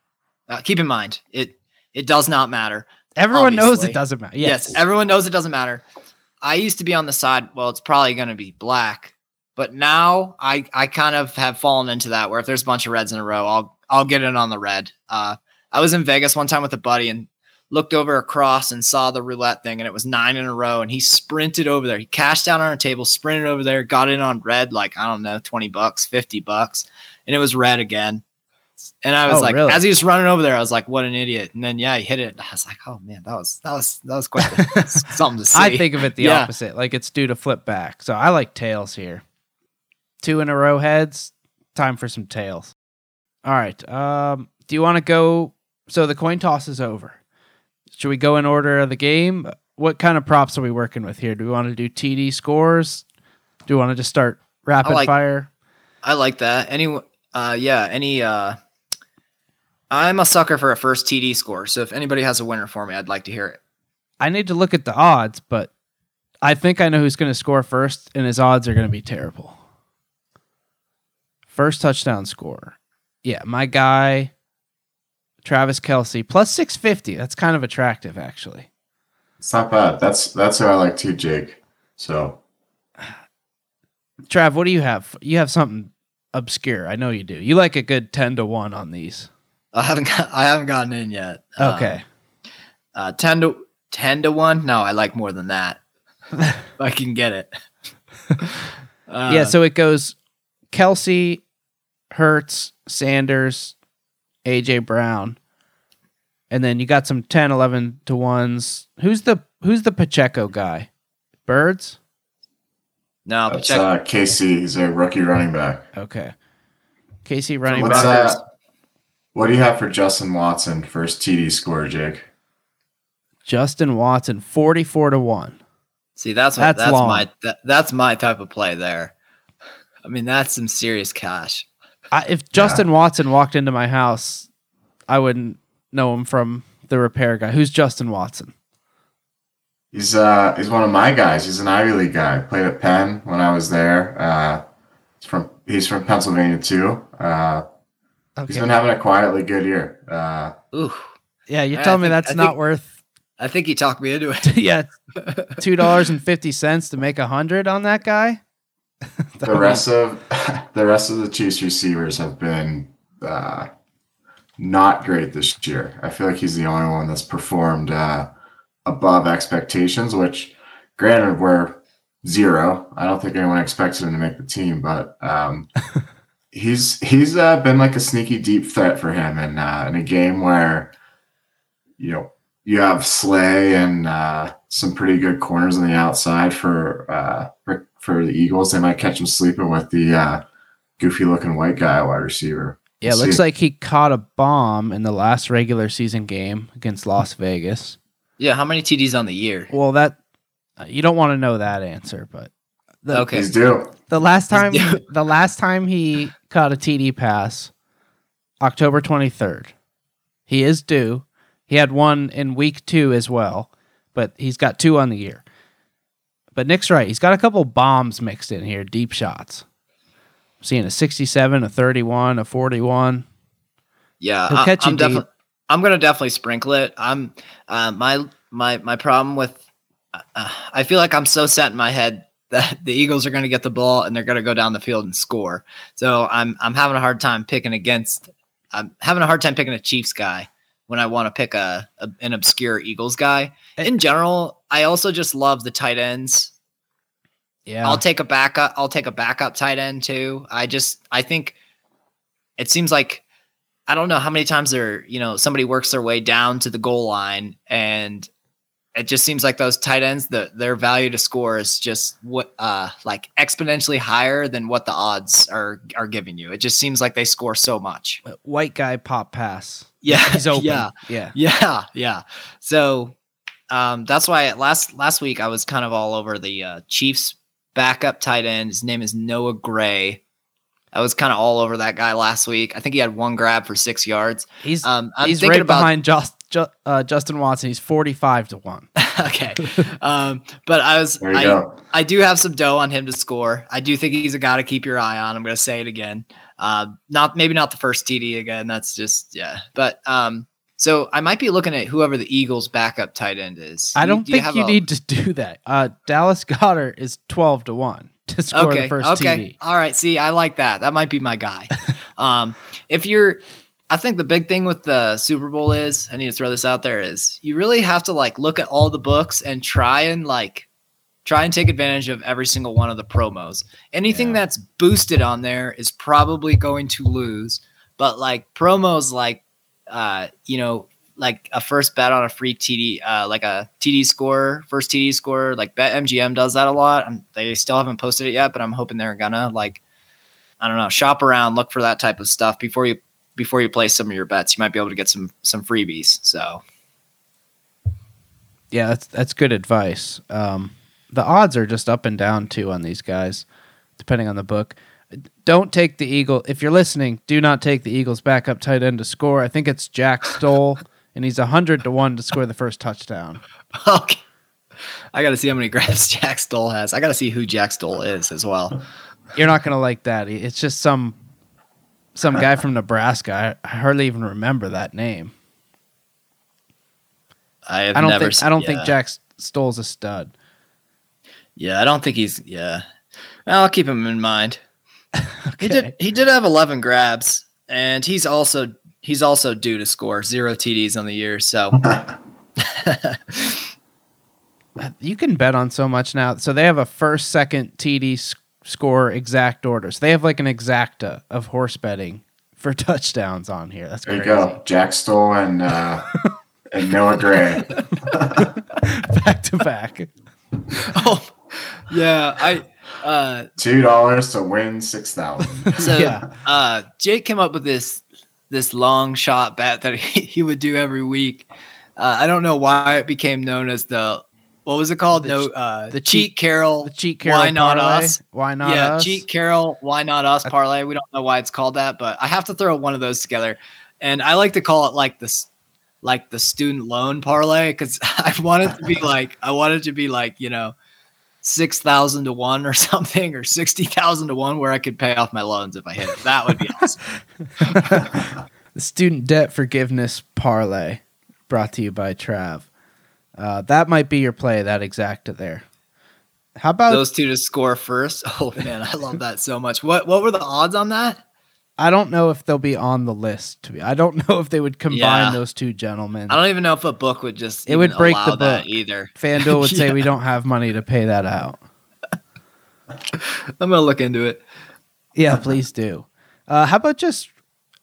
uh, keep in mind it it does not matter Everyone knows it doesn't matter. yes. Yes, everyone knows it doesn't matter i used to be on the side well it's probably going to be black but now i i kind of have fallen into that where if there's a bunch of reds in a row i'll i'll get in on the red uh i was in vegas one time with a buddy and looked over across and saw the roulette thing and it was nine in a row and he sprinted over there he cashed down on a table sprinted over there got in on red like i don't know 20 bucks 50 bucks and it was red again and i was Oh, like really? as he was running over there i was like what an idiot and then yeah he hit it i was like oh man that was that was that was quite (laughs) something to see I think of it the Yeah. opposite. Like it's due to flip back. So I like tails here. Two in a row heads. Time for some tails. All right. Um, do you want to go? So the coin toss is over. Should we go in order of the game? What kind of props are we working with here? Do we want to do TD scores? Do we want to just start rapid like- fire? I like that. Any, uh, yeah, any, uh, I'm a sucker for a first TD score. So if anybody has a winner for me, I'd like to hear it. I need to look at the odds, but I think I know who's going to score first, and his odds are going to be terrible. First touchdown score. Yeah, my guy, Travis Kelce, plus 650. That's kind of attractive, actually. It's not bad. That's that's who I like too, Jake. So Trav, what do you have? You have something obscure. I know you do. You like a good 10 to 1 on these. I haven't, got, I haven't gotten in yet. Um, Okay. uh, 10 to 10 to 1. No, I like more than that. (laughs) I can get it. Uh, yeah, so it goes Kelce, Hurts, Sanders, AJ Brown. And then you got some 10, 11 to ones. Who's the who's the Pacheco guy? Birds? no, that's Pacheco. uh, KC. He's a rookie running back. Okay. KC running What's back. uh, what do you have for Justin Watson first TD score, Jake? Justin Watson, 44 to 1. See, that's what, That's that's, my that, that's my type of play there. I mean, that's some serious cash. I, if Justin Watson walked into my house, I wouldn't know him from the repair guy. Who's Justin Watson? He's uh he's one of my guys. He's an Ivy League guy. Played at Penn when I was there. Uh, he's from he's from Pennsylvania too. Uh, he's been having a quietly good year. Uh, Ooh, Yeah, you're telling me think- that's I not think- worth I think he talked me into it. (laughs) yeah, (laughs) two dollars and fifty cents to make a hundred on that guy. (laughs) the rest of (laughs) the rest of the Chiefs receivers have been uh, not great this year. I feel like he's the only one that's performed uh, above expectations, which granted were zero. I don't think anyone expected him to make the team, but um, (laughs) he's he's uh, been like a sneaky deep threat for him in uh, in a game where you know you have Slay and uh, some pretty good corners on the outside for uh, for, for the Eagles. They might catch him sleeping with the uh, goofy looking white guy wide receiver. Yeah, it We'll looks see. like he caught a bomb in the last regular season game against Las Vegas. yeah, how many TDs on the year? Well, that uh, you don't want to know that answer, but the, Okay. he's due. the last time (laughs) the last time he caught a TD pass, October twenty third. He is due. He had one in week two as well, but he's got two on the year. But Nick's right. He's got a couple bombs mixed in here, deep shots. I'm seeing a 67, a 31, a 41. Yeah, He'll I, catch you am definitely. I'm gonna definitely sprinkle it. I'm uh, my my my problem with. Uh, I feel like I'm so set in my head (laughs) that the Eagles are gonna get the ball and they're gonna go down the field and score. So I'm I'm having a hard time picking against. I'm having a hard time picking a Chiefs guy when I want to pick a, a an obscure Eagles guy. In general, I also just love the tight ends. Yeah. I'll take a backup. I'll take a backup tight end too. I just I think it seems like I don't know how many times they're you know somebody works their way down to the goal line and it just seems like those tight ends the their value to score is just what uh like exponentially higher than what the odds are are giving you. It just seems like they score so much. White guy pop pass. Yeah, (laughs) He's open. Yeah, Yeah. yeah, yeah. So um, that's why last last week I was kind of all over the uh, Chiefs backup tight end. His name is Noah Gray. I was kind of all over that guy last week. I think he had one grab for six yards. He's Um, I'm he's right about behind Just, Ju- uh, Justin Watson. He's 45 to 1. (laughs) okay, um, but I was I, go. I do have some dough on him to score. I do think he's a guy to keep your eye on. I'm going to say it again. Uh, not maybe not the first TD again. That's just yeah. But um, so I might be looking at whoever the Eagles' backup tight end is. I Do you- don't do you think have you a- need to do that. Uh, Dallas Goedert is 12 to 1 to score okay, the first okay. TD. All right. See, I like that. That might be my guy. (laughs) um, if you're, I think the big thing with the Super Bowl is, I need to throw this out there, is you really have to like look at all the books and try and like try and take advantage of every single one of the promos. Anything Yeah. that's boosted on there is probably going to lose, but like promos like, uh, you know, like a first bet on a free TD, uh, like a TD score, first TD score, like bet MGM does that a lot. And they still haven't posted it yet, but I'm hoping they're gonna like, I don't know, shop around, look for that type of stuff before you before you play some of your bets. You might be able to get some some freebies. So Yeah, that's that's good advice. Um, the odds are just up and down too on these guys, depending on the book. Don't take the Eagle. If you're listening, do not take the Eagles' backup tight end to score. I think it's Jack Stoll, (laughs) and he's hundred to one to score the first touchdown. (laughs) okay. I got to see how many grabs (laughs) Jack Stoll has. I got to see who Jack Stoll is as well. You're not gonna like that. It's just some some guy from Nebraska. I, hardly even remember that name. I have I don't never. think I don't yeah. think Jack Stoll's a stud. Yeah, I don't think he's. Yeah, I'll keep him in mind. (laughs) He did. He did have 11 grabs, and he's also he's also due to score zero TDs on the year. So (laughs) (laughs) You can bet on so much now. So they have a first, second TD s- score exact order. So they have like an exacta of horse betting for touchdowns on here. That's There crazy. you go. Jack Stoll and uh, and Noah Gray. back to back. oh (laughs) yeah, I uh Two dollars to win six thousand. (laughs) so Yeah. uh Jake came up with this this long shot bet that (laughs) he, he would do every week. Uh, I don't know why it became known as the what was it called? The no, uh, the the cheat cheat- Carol. The cheat Carol Why not parlay. us? Why not yeah, us? cheat Carol. Why not us parlay? We don't know why it's called that, but I have to throw one of those together, and I like to call it like this, like the student loan parlay, because I wanted to be like I wanted to be like you know. Six thousand to one or (laughs) something, or sixty thousand to one, where I could pay off my loans if I hit it. That would be awesome. (laughs) the student debt forgiveness parlay brought to you by Trav. Uh, that might be your play, that exacta there. How about Those two to score first. (laughs) Oh man, I love that so much. What what were the odds on that? I don't know if they'll be on the list. To be, I don't (laughs) know if they would combine Yeah. those two gentlemen. I don't even know if a book would just It would break the book. either. FanDuel would (laughs) say we don't have money to pay that out. I'm gonna look into it. Yeah, please do. Uh, how about just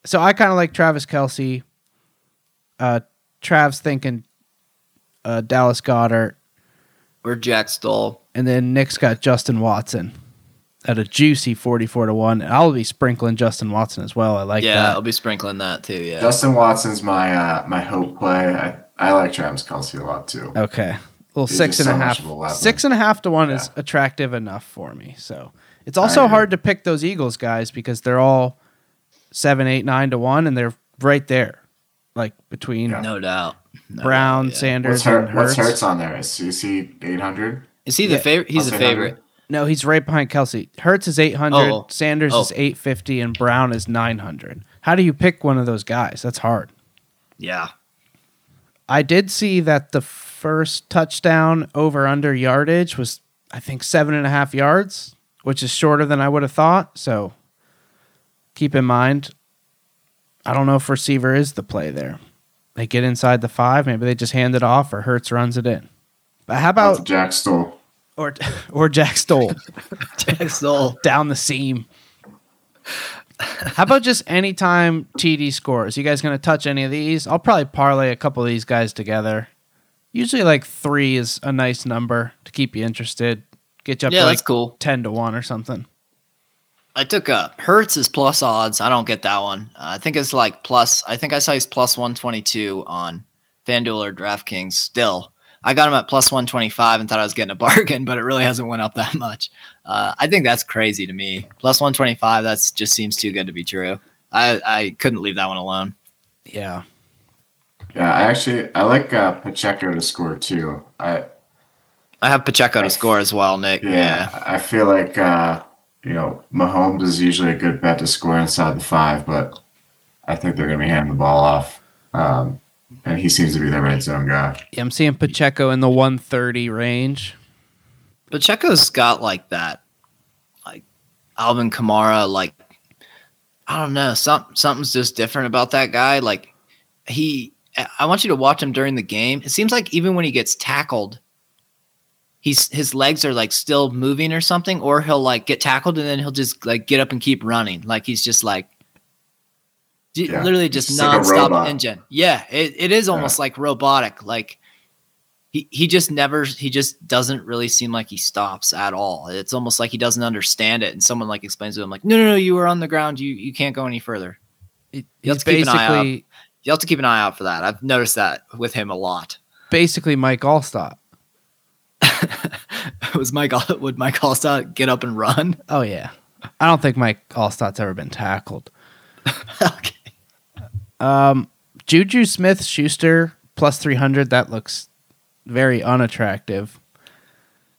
so I kind of like Travis Kelce. Uh, Trav's thinking uh, Dallas Goedert, Or Jack Stoll. and then Nick's got Justin Watson at a juicy forty-four to one. And I'll be sprinkling Justin Watson as well. I like yeah, that. I'll be sprinkling that too. Yeah. Justin Watson's my uh, my hope play. I, I like Travis Kelce a lot too. Okay. Well, He's six just and a so half. a weapon. Six and a half to one is attractive enough for me. So it's also hard to pick those Eagles guys because they're all seven, eight, nine to one, and they're right there, like between Yeah. no doubt. No Brown, doubt, yeah. Sanders, What's, Hurt, and what's Hurts. Hurts on there? Is CC eight hundred? Is he the Yeah. favorite? He's I'll the say favorite. No, he's right behind Kelce. Hurts is eight hundred. Oh. Sanders is Oh. eight fifty, and Brown is nine hundred. How do you pick one of those guys? That's hard. Yeah. I did see that the first touchdown over under yardage was, I think, seven and a half yards, which is shorter than I would have thought. So keep in mind, I don't know if receiver is the play there. They get inside the five, maybe they just hand it off, or Hurts runs it in. But how That's about Jack Stoll. Or or Jack Stoll (laughs) Jack Stoll. down the seam? How about just anytime TD scores? You guys gonna touch any of these? I'll probably parlay a couple of these guys together. Usually, like three is a nice number to keep you interested. Get you up Yeah, to that's like cool. ten to one or something. I took a Hurts is plus odds. I don't get that one. Uh, I think it's like plus. I think I saw he's plus one twenty two on FanDuel or DraftKings. Still, I got him at plus one twenty five and thought I was getting a (laughs) bargain, but it really hasn't went up that much. Uh, I think that's crazy to me. 125, that just seems too good to be true. I I couldn't leave that one alone. Yeah, Yeah, I actually I like uh, Pacheco to score too. I I have Pacheco to score as well, Nick. yeah, Yeah. I feel like uh, you know Mahomes is usually a good bet to score inside the five, but I think they're going to be handing the ball off, um, and he seems to be the red zone guy. yeah. I'm seeing Pacheco in the one thirty range. Pacheco's got like that, like Alvin Kamara. Like I don't know, some something's just different about that guy. Like he, I want you to watch him during the game. It seems like even when he gets tackled, he's his legs are like still moving or something, or he'll like get tackled and then he'll just like get up and keep running. Like he's just like. Yeah, Literally just like nonstop robot. engine. Yeah, it, it is almost like robotic. Like he, he just never he just doesn't really seem like he stops at all. It's almost like he doesn't understand it. And someone like explains to him like, no, no, no, you were on the ground. You you can't go any further. He- You have to keep an eye out. You have to keep an eye out for that. I've noticed that with him a lot. basically Mike Alstott. (laughs) Was Mike All- would Mike Alstott get up and run? Oh yeah, I don't think Mike Alstott's ever been tackled. (laughs) okay. Um, Juju Smith Schuster plus three hundred. That looks very unattractive.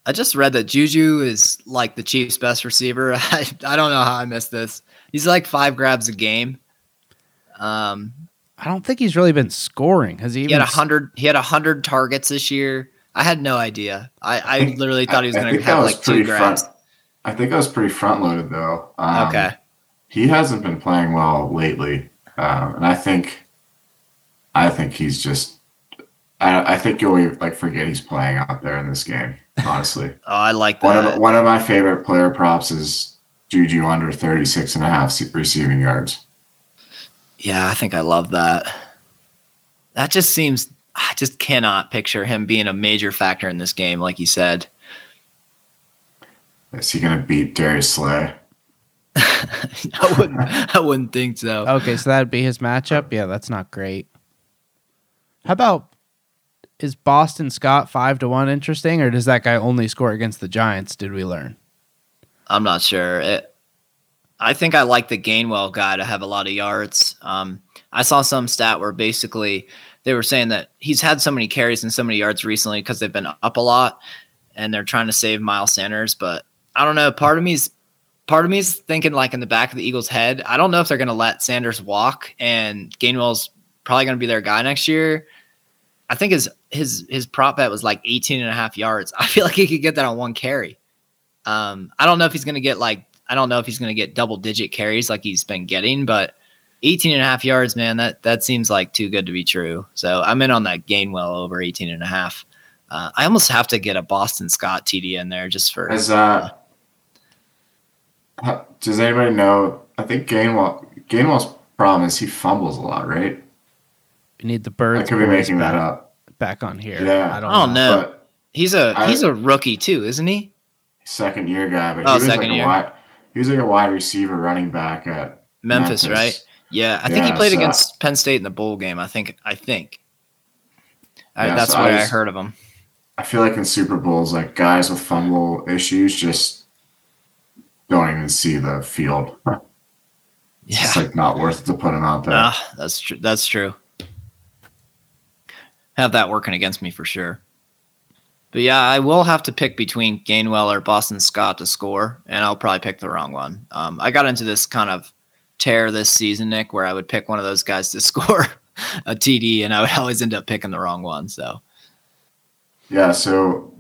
I just read that Juju is like the Chiefs' best receiver. (laughs) I, I don't know how I missed this. He's like five grabs a game. Um, I don't think he's really been scoring. Has he he even? had a hundred. He had a hundred targets this year. I had no idea. I, I literally thought he was going to have like two grabs. front. I think I was pretty front loaded though. Um, okay. he hasn't been playing well lately, um, and I think, I think he's just. I, I think you'll like forget he's playing out there in this game. Honestly, (laughs) Oh, I like one of one of my favorite player props is Juju under 36 and a half receiving yards. Yeah, I think I love that. That just seems. I just cannot picture him being a major factor in this game, like you said. Is he going to beat Darius Slay? I wouldn't. I wouldn't think so. Okay, so that'd be his matchup. Yeah, that's not great. How about is Boston Scott five to one interesting, or does that guy only score against the Giants? Did we learn? I'm not sure. It, I think I like the Gainwell guy to have a lot of yards. Um, I saw some stat where basically they were saying that he's had so many carries and so many yards recently because they've been up a lot, and they're trying to save Miles Sanders. But I don't know. Part of me's part of me is thinking like in the back of the Eagles' head. I don't know if they're going to let Sanders walk, and Gainwell's probably going to be their guy next year. I think his his his prop bet was like 18 and a half yards. (laughs) I feel like he could get that on one carry. Um, I don't know if he's going to get like I don't know if he's going to get double digit carries like he's been getting, but 18 and a half yards, man, that that seems like too good to be true. So I'm in on that Gainwell over 18 and a half. Uh, I almost have to get a Boston Scott TD in there just for. As uh, how- does anybody know? I think Gainwell Gainwell's problem is he fumbles a lot, right? We need the bird. I birds. could be boys making that up. back on here. Yeah. I don't Oh know. no, But he's a I- he's a rookie too, isn't he? second year guy, but Oh, he was second like year. a wide, he was like a wide receiver running back at Memphis, right? Yeah, I think he played so- against Penn State in the bowl game. I think. I think. I, Yeah, that's so I where I, just- heard of him. I feel like in Super Bowls, like guys with fumble issues just don't even see the field. Yeah, It's like not worth it to put him out there. Ah, that's true. That's true. Have that working against me for sure. But yeah, I will have to pick between Gainwell or Boston Scott to score, and I'll probably pick the wrong one. Um, I got into this kind of tear this season, Nick, where I would pick one of those guys to (laughs) score a TD, and I would always end up picking the wrong one. So Yeah, so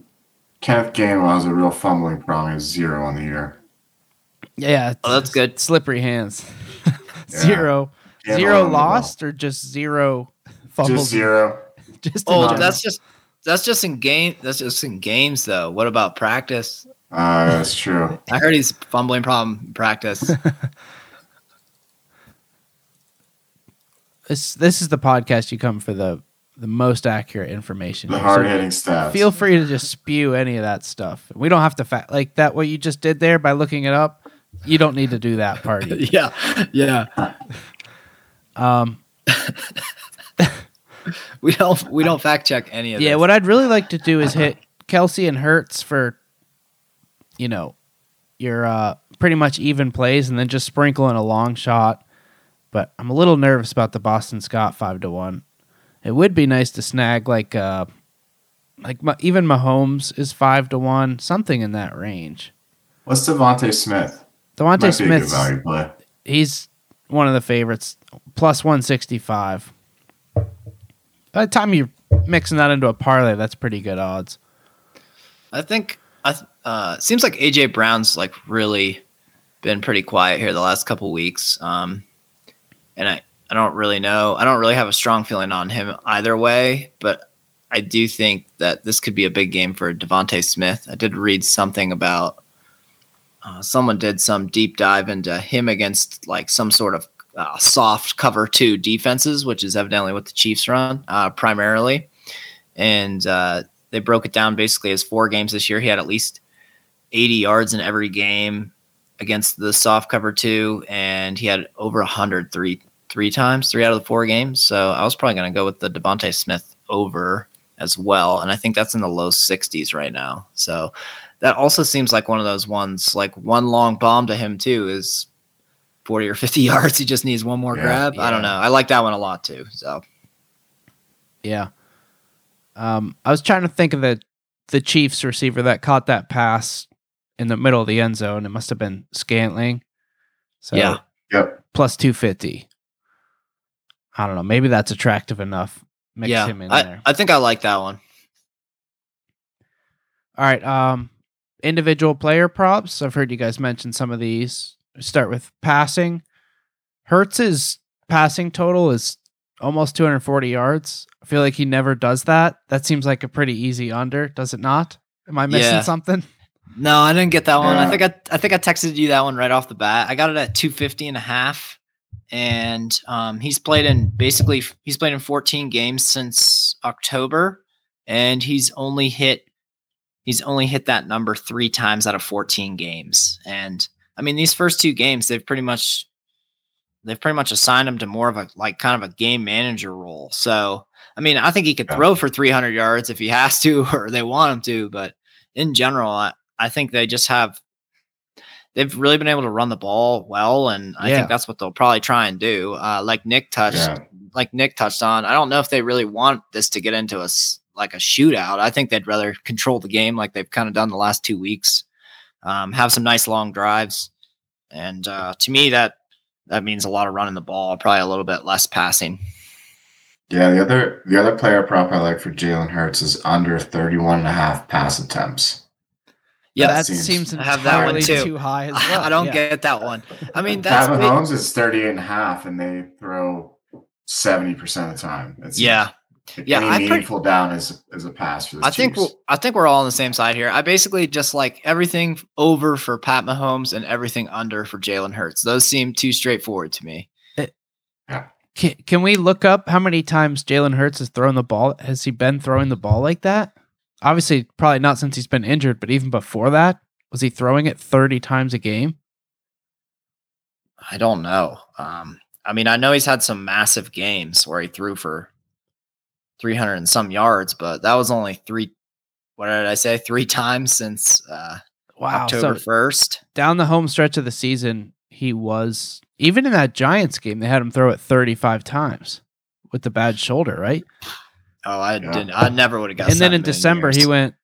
Kenneth Gainwell has a real fumbling problem. He's zero on the year. Yeah, Oh, that's good. Slippery hands. (laughs) (laughs) zero, Yeah, zero lost, or just zero fumbles. (laughs) Just zero. Just in oh, general? that's just that's just in game. That's just in games, though. What about practice? Uh, that's true. I heard he's fumbling problem in practice. this. This is the podcast you come for the the most accurate information. The here. hard So hitting stats. Feel free to just spew any of that stuff. We don't have to fact like that. What you just did there by looking it up, you don't need to do that party. (laughs) yeah, yeah. Um, (laughs) We don't we don't fact check any of yeah, this. what I'd really like to do is hit Kelce and Hurts for, you know, your uh, pretty much even plays, and then just sprinkle in a long shot. But I'm a little nervous about the Boston Scott five to one. It would be nice to snag like uh, like Ma- even Mahomes is five to one, something in that range. What's DeVonta Smith? DeVonta Might be a good value play. he's one of the favorites, plus one sixty five. By the time you're mixing that into a parlay, that's pretty good odds. I think I th- uh seems like AJ Brown's like really been pretty quiet here the last couple weeks. Um and I I don't really know. I don't really have a strong feeling on him either way, but I do think that this could be a big game for DeVonta Smith. I did read something about uh, someone did some deep dive into him against like some sort of uh, soft cover two defenses, which is evidently what the Chiefs run uh, primarily. And uh, they broke it down basically as four games this year. He had at least 80 yards in every game against the soft cover two, and he had over 100 three three times, three out of the four games. So I was probably going to go with the DeVonta Smith over as well, and I think that's in the low 60s right now. So that also seems like one of those ones. Like one long bomb to him too is 40 or 50 (laughs) yards. He just needs one more Yeah, grab. I don't know. I like that one a lot too. So Yeah. Um, I was trying to think of the the Chiefs receiver that caught that pass in the middle of the end zone. It must have been Scantling. So Yeah. Yep. plus two fifty. I don't know. Maybe that's attractive enough. Mix yeah, him in I, there. I think I like that one. All right. Um, individual player props. I've heard you guys mention some of these. Start with passing. Hurts's passing total is almost 240 yards. I feel like he never does that. That seems like a pretty easy under, does it not? Am I missing Yeah. something? (laughs) No, I didn't get that one. I think I I think I texted you that one right off the bat. I got it at 250 and a half. And um, he's played in basically he's played in 14 games since October and he's only hit he's only hit that number 3 times out of 14 games. And I mean these first two games they've pretty much they've pretty much assigned him to more of a like kind of a game manager role. So, I mean, I think he could Yeah. throw for 300 yards if he has to (laughs) or they want him to, but in general, I, I think they just have they've really been able to run the ball well, and I Yeah. think that's what they'll probably try and do. Uh, like Nick touched, Yeah. like Nick touched on. I don't know if they really want this to get into a s- like a shootout. I think they'd rather control the game like they've kind of done the last two weeks. Um, have some nice long drives, and uh, to me that that means a lot of running the ball, probably a little bit less passing. Yeah, the other the other player prop I like for Jalen Hurts is under 31 and a half pass attempts. Yeah, that seems- seems I have that one too. too high as (laughs) well. I don't yeah. get that one. I mean, that's Pat big- Mahomes is 38 and a half, and they throw 70% of the time. It's yeah. Yeah, Any I pretty- meaningful down as as a pass for the I think we're, I think we're all on the same side here. I basically just like everything over for Pat Mahomes and everything under for Jalen Hurts. Those seem too straightforward to me. Can, can we look up how many times Jalen Hurts has thrown the ball? Has he been throwing the ball like that? Obviously, probably not since he's been injured, but even before that, was he throwing it 30 times a game? I don't know. Um, I mean, I know he's had some massive games where he threw for 300 and some yards, but that was only three. What did I say? Three times since uh, Wow. October so 1st. down the home stretch of the season, he was, even in that Giants game, they had him throw it 35 times with the bad shoulder, right? Oh, I Yeah. didn't. I never would have guessed. and then that in a million December, he went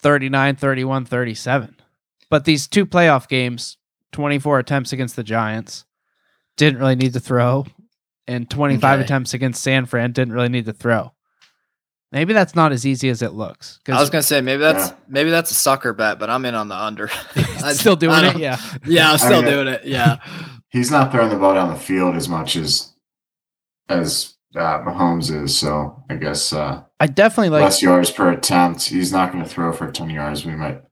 39, 31, 37. But these two playoff games, 24 attempts against the Giants, didn't really need to throw. And 25 Okay. attempts against San Fran didn't really need to throw. Maybe that's not as easy as it looks. I was gonna say maybe that's Yeah. maybe that's a sucker bet, but I'm in on the under. (laughs) (laughs) (laughs) I'm still doing it. Yeah. Yeah, I'm I still mean, doing it. Yeah. He's not throwing the ball down the field as much as as uh, Mahomes is. So I guess uh, I definitely like less yards per attempt. He's not going to throw for 10 yards. We might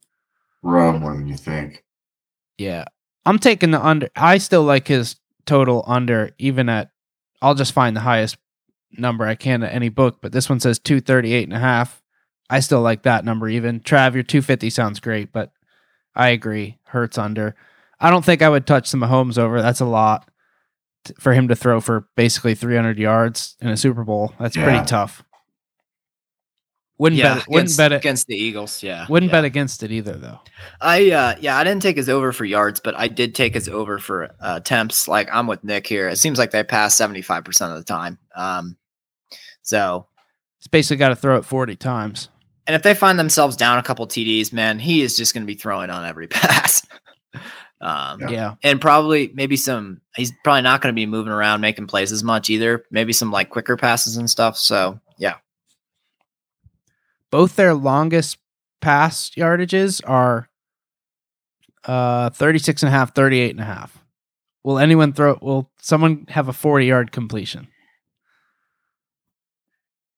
row more than you think. Yeah. I'm taking the under. I still like his total under, even at, I'll just find the highest number I can at any book, but this one says 238 and a half. I still like that number even. Trav, your 250 sounds great, but I agree. Hurts under. I don't think I would touch the Mahomes over. That's a lot for him to throw for basically 300 yards in a Super Bowl. That's Yeah. pretty tough. Wouldn't yeah, bet. Wouldn't against, bet it. against the Eagles. Yeah, Wouldn't yeah. bet against it either, though. I uh yeah, I didn't take his over for yards, but I did take his over for uh, attempts. Like I'm with Nick here. It seems like they pass 75 percent of the time. Um, so it's basically got to throw it 40 times. and if they find themselves down a couple TDs, man, he is just going to be throwing on every (laughs) pass. um, Yeah. yeah. and probably maybe some. He's probably not going to be moving around making plays as much either. Maybe some like quicker passes and stuff. So yeah, both their longest pass yardages are uh 36 and a half 38 and a half will anyone throw will someone have a 40 yard completion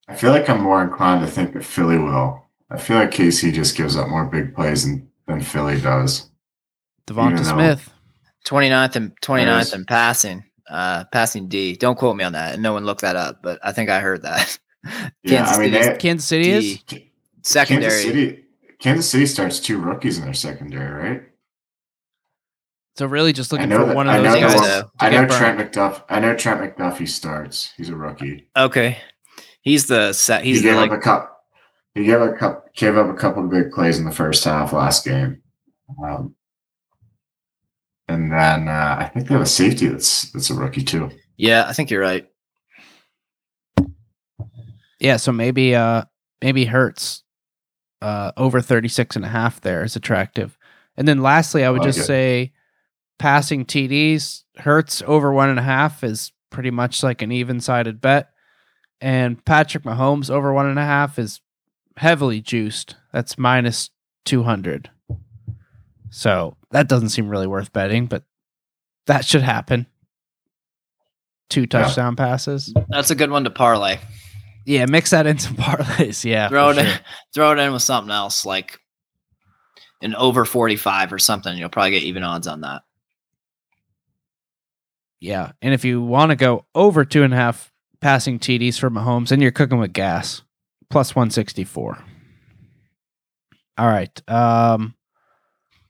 I feel like I'm more inclined to think that Philly will. I feel like KC just gives up more big plays than, than Philly does. devonta Even though- smith 29th and 29th is- and passing. Uh, passing D. Don't quote me on that. And no one looked that up, but I think I heard that. (laughs) Yeah, I mean, they- kansas city is D. Kansas secondary. City, Kansas City starts two rookies in their secondary, right? so really just looking I know for that, one I of know, those guys that guys so. one- to I get know burned. Trent McDuff. I know Trent McDuffie starts. He's a rookie. Okay, he's the set. He's he the, gave like up a cup. He gave a cup. Gave up a couple of big plays in the first half last game. Um, and then uh, I think they have a safety that's that's a rookie too. yeah. I think you're right. Yeah so maybe uh maybe hurts uh over 36 and a half there is attractive. And then lastly i would Like just it. say passing td's hurts over one and a half is pretty much like an even sided bet. And patrick mahomes over one and a half is heavily juiced. That's minus 200 so that doesn't seem really worth betting but that should happen. Two touchdown passes. That's a good one to parlay. Yeah mix that into (laughs) parlays yeah Throw it, in, (laughs) throw it in with something else like an over 45 or something. You'll probably get even odds on that. Yeah. And if you want to go over two and a half passing TDs for Mahomes, then you're cooking with gas. Plus 164. All right. Um,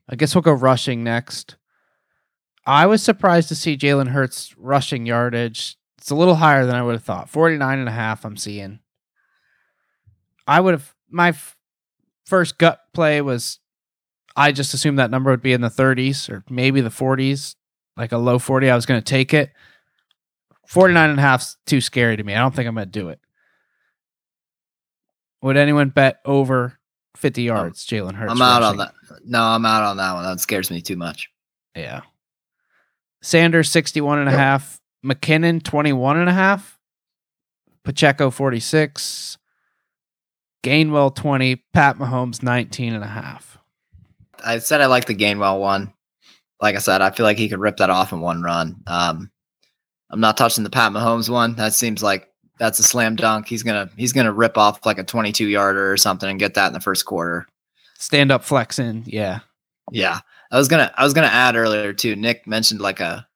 I guess we'll go rushing next. I was surprised to see Jalen Hurts rushing yardage It's a little higher than I would have thought. 49 and a half I'm seeing. I would have my f- first gut play was I just assumed that number would be in the 30s or maybe the 40s, like a low 40. I was going to take it. 49 and a half's too scary to me. I don't think I'm going to do it. Would anyone bet over 50 yards, Jalen Hurts? I'm out on that. No, I'm out on that one. That scares me too much. Yeah. Sanders 61 and a Yep. half, McKinnon 21 and a half, Pacheco 46, Gainwell 20, Pat Mahomes 19 and a half. I said I like the Gainwell one. Like I said, I feel like he could rip that off in one run. Um, I'm not touching the Pat Mahomes one. That seems like that's a slam dunk. He's gonna he's gonna rip off like a 22 yarder or something and get that in the first quarter. Stand up flexing. Yeah. Yeah, I was gonna I was gonna add earlier too. Nick mentioned like a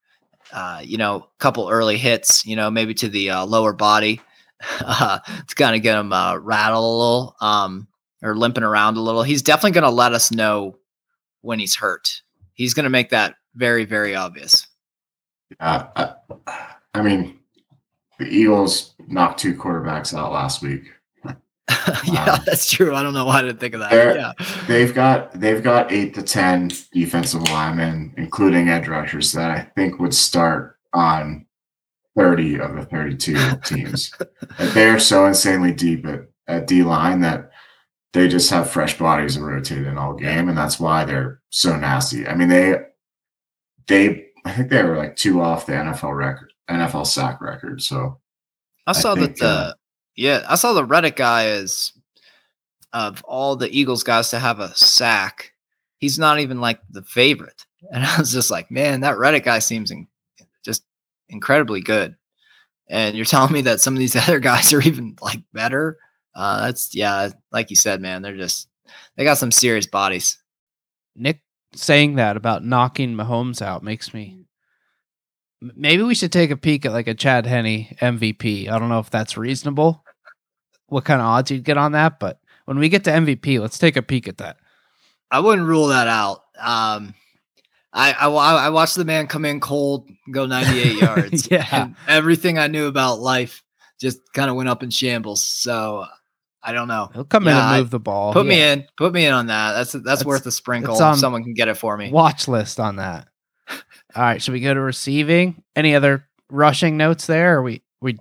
uh, you know a couple early hits. You know maybe to the uh, lower body (laughs) uh, to kind of get him uh, rattle a little um, or limping around a little. He's definitely gonna let us know when he's hurt. He's gonna make that very very obvious. I, I mean, the Eagles knocked two quarterbacks out last week. (laughs) yeah, Wow. that's true. I don't know why I didn't think of that. Yeah, They've got they've got eight to ten defensive linemen, including edge rushers, that I think would start on thirty of the thirty-two teams. (laughs) Like, they are so insanely deep at, at D line that they just have fresh bodies to rotate in all game, and that's why they're so nasty. I mean, they they I think they were like two off the NFL record, NFL sack record. So I saw that think, the uh, yeah I saw the Reddick guy is of all the Eagles guys to have a sack. He's not even like the favorite, (laughs) and I was just like, man, that Reddick guy seems in, just incredibly good. And you're telling me that some of these (laughs) other guys are even like better. Uh, that's yeah, like you said, man. They're just they got some serious bodies. Nick saying that about knocking Mahomes out makes me. Maybe we should take a peek at like a Chad Henne MVP. I don't know if that's reasonable. What kind of odds you'd get on that, but when we get to MVP, let's take a peek at that. I wouldn't rule that out. Um, I, I I watched the man come in cold, go 98 (laughs) yards. Yeah. and everything I knew about life just kind of went up in shambles. So I don't know. He'll come in Yeah, I- and move the ball. Put me in. Put me in on that. That's that's, That's- worth a sprinkle. if someone can get it for me. Watch list on that. All right, should we go to receiving? Any other rushing notes there? We we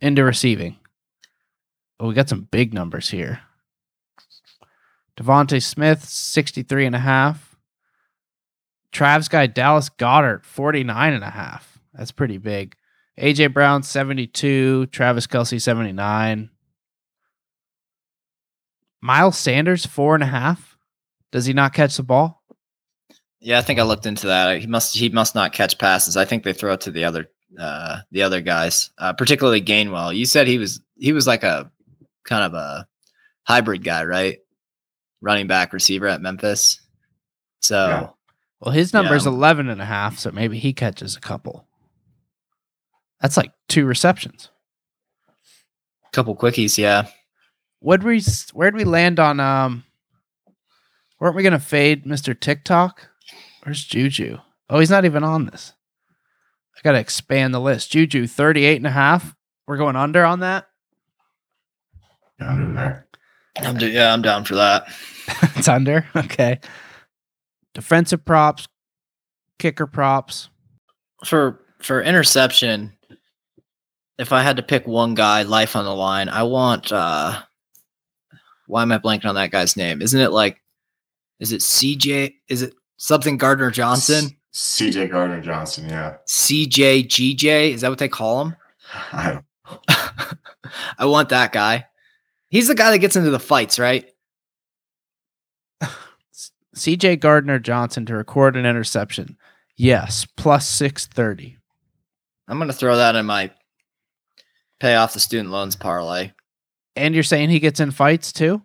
into receiving? Oh, we got some big numbers here. DeVonta Smith, 63 and a half. Trav's guy Dallas Goedert, 49 and a half. That's pretty big. AJ Brown, 72. Travis Kelce, 79. Miles Sanders, four and a half. Does he not catch the ball? Yeah, I think I looked into that. He must he must not catch passes. I think they throw it to the other uh the other guys, uh, particularly Gainwell. You said he was he was like a kind of a hybrid guy, right? Running back receiver at Memphis. So Yeah. Well, his number is Yeah. 11 and a half, so maybe he catches a couple. That's like two receptions. couple quickies, yeah. Where'd we where'd we land on um weren't we gonna fade Mr. TikTok? Where's Juju? Oh, he's not even on this. I gotta expand the list. Juju, 38 and a half. We're going under on that. under. I'm d- yeah, I'm down for that. (laughs) it's under. Okay. Defensive props, kicker props. For for interception, if I had to pick one guy, life on the line, I want uh why am I blanking on that guy's name? Isn't it like is it CJ is it something Gardner Johnson? CJ Gardner Johnson, yeah. CJGJ? Is that what they call him? (laughs) I don't (laughs) I want that guy. He's the guy that gets into the fights, right? (laughs) CJ Gardner Johnson to record an interception. Yes, plus 630. I'm gonna throw that in my pay off the student loans parlay. And you're saying he gets in fights too?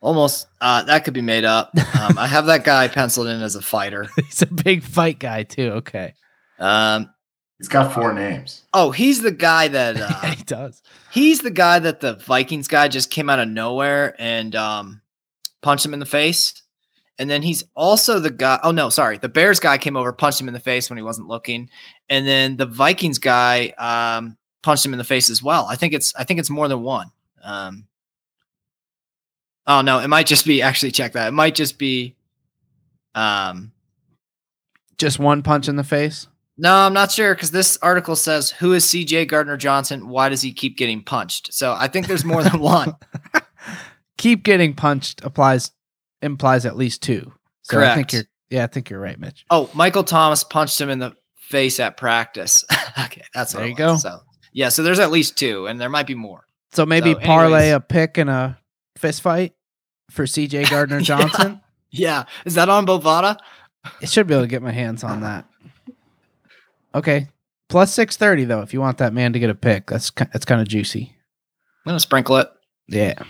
Almost uh, that could be made up. Um, I have that guy penciled in as a fighter. (laughs) He's a big fight guy too. Okay. Um, He's got four names. oh, he's the guy that Yeah, (laughs) uh, he does. he's the guy that the Vikings guy just came out of nowhere and um, punched him in the face. And then he's also the guy. Oh no, sorry. The Bears guy came over, punched him in the face when he wasn't looking, and then the Vikings guy um, punched him in the face as well. I think it's I think it's more than one. Um, oh no, it might just be actually check that. It might just be. Um, Just one punch in the face. no, I'm not sure because this article says who is C.J. Gardner Johnson? Why does he keep getting punched? So I think there's more than one. (laughs) Keep getting punched applies implies at least two. So I think Correct. you're yeah, I think you're right, Mitch. Oh, Michael Thomas punched him in the face at practice. (laughs) okay, that's There you was. go. So yeah, so there's at least two, and there might be more. So maybe So parlay anyways. a pick and a fist fight for CJ (laughs) Gardner Johnson. Yeah, is that on Bovada? I should be able to get my hands on that. Okay. Plus 630 though if you want that man to get a pick. That's that's kind of juicy. I'm gonna sprinkle it. Yeah.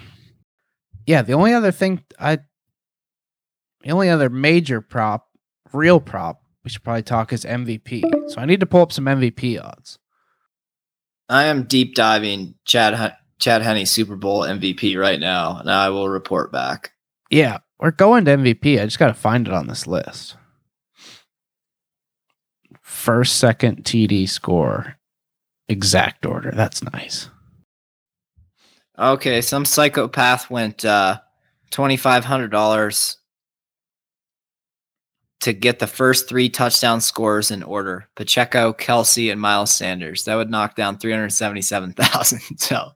Yeah, the only other thing I the only other major prop, real prop we should probably talk is MVP. So I need to pull up some MVP odds. I am deep diving Chad Chad Henne Super Bowl MVP right now, and I will report back. Yeah, we're going to MVP. I just got to find it on this list. First, second TD score, exact order. That's nice. Okay, some psychopath went uh twenty five hundred dollars to get the first three touchdown scores in order: Pacheco, Kelce, and Miles Sanders. That would knock down three hundred seventy seven thousand. (laughs) So,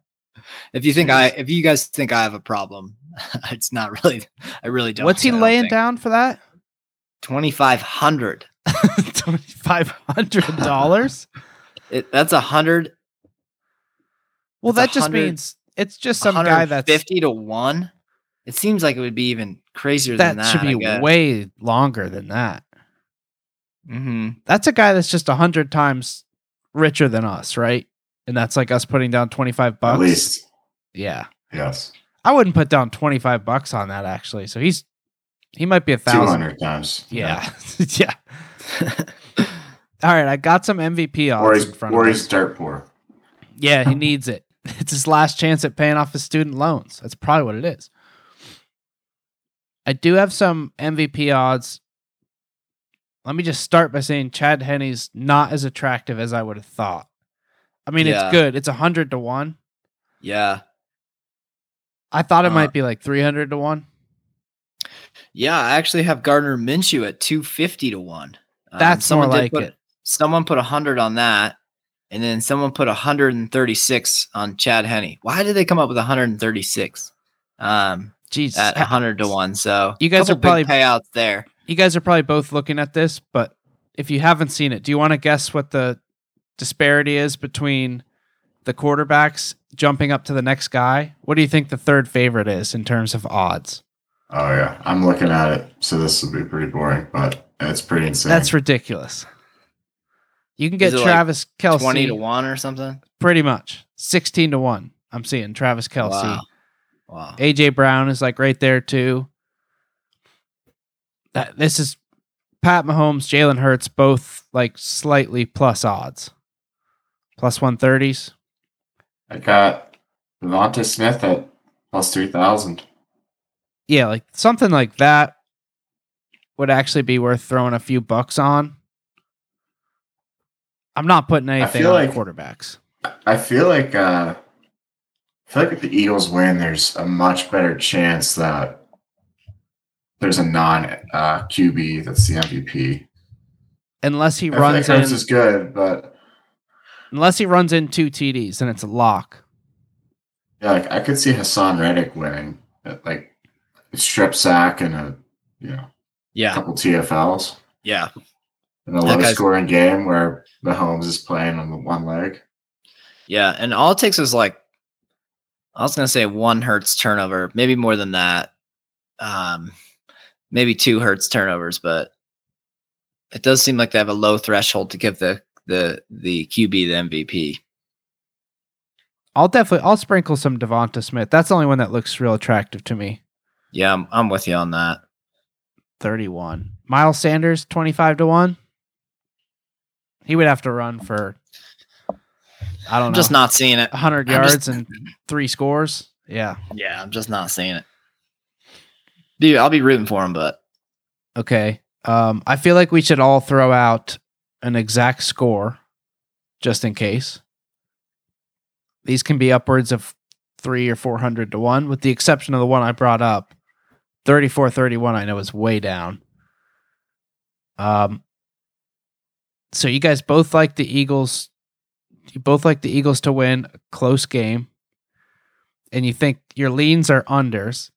if you think I, if you guys think I have a problem, (laughs) it's not really. I really don't. What's he I laying down for that? Twenty five hundred. (laughs) Twenty five hundred dollars. That's a hundred. Well, that just means it's just some guy that's fifty to one. It seems like it would be even crazier than that than that. should be way longer than that. hmm That's a guy that's just a hundred times richer than us, right? And that's like us putting down twenty five bucks. At least, yeah. yes, I wouldn't put down twenty five bucks on that actually. So he's he might be a thousand. times. Yeah, yeah. (laughs) (laughs) All right, I got some MVP or odds he's in front or he's dirt poor. Yeah, he needs it. (laughs) It's his last chance at paying off his student loans. That's probably what it is. I do have some MVP odds. Let me just start by saying Chad Henne's not as attractive as I would have thought. I mean, Yeah. it's good. It's a hundred to one. yeah. I thought it Uh, might be like three hundred to one. Yeah, I actually have Gardner Minshew at 250 to 1. Um, That's someone more like put, it. Someone put 100 on that, and then someone put 136 on Chad Henne. Why did they come up with 136 um, Jeez, at ha- 100 to 1? So You guys are probably- payouts there. you guys are probably both looking at this, but if you haven't seen it, do you want to guess what the disparity is between the quarterbacks jumping up to the next guy? What do you think the third favorite is in terms of odds? Oh yeah, I'm looking at it. So this will be pretty boring, but it's pretty insane. That's ridiculous. You can get Is it like Travis Kelce 20 to 1 or something? pretty much 16 to 1. I'm seeing Travis Kelce. Wow. Wow. AJ Brown is like right there too. That this is Pat Mahomes, Jalen Hurts, both like slightly plus odds, plus one thirties. I got DeVonta Smith at plus three thousand. Yeah, like something like that would actually be worth throwing a few bucks on. I'm not putting anything on like- quarterbacks. I feel like uh, I feel like if the Eagles win, there's a much better chance that there's a non uh, QB that's the MVP. Unless he I runs like in, is good, but unless he runs in two TDs, then it's a lock. yeah, like I could see Haason Reddick winning, uh, like a strip sack and a you know Yeah. couple TFLs Yeah. in a low scoring game where Mahomes is playing on the one leg. Yeah, and all it takes is like I was gonna say one Hurts turnover, maybe more than that. Um, maybe two Hurts turnovers, but it does seem like they have a low threshold to give the the the QB the MVP. I'll definitely I'll sprinkle some DeVonta Smith. That's the only one that looks real attractive to me. Yeah, I'm, I'm with you on that. 31. Miles Sanders, 25 to 1. He would have to run for, I don't I'm know, just not seeing it. 100 yards just- and three scores. Yeah. Yeah, I'm just not seeing it. Dude, I'll be rooting for him, but Okay. Um, I feel like we should all throw out an exact score just in case. These can be upwards of three or 400 to one, with the exception of the one I brought up. 34 31, I know is way down. Um, so you guys both like the Eagles. You both like the Eagles to win a close game. And you think your leans are unders.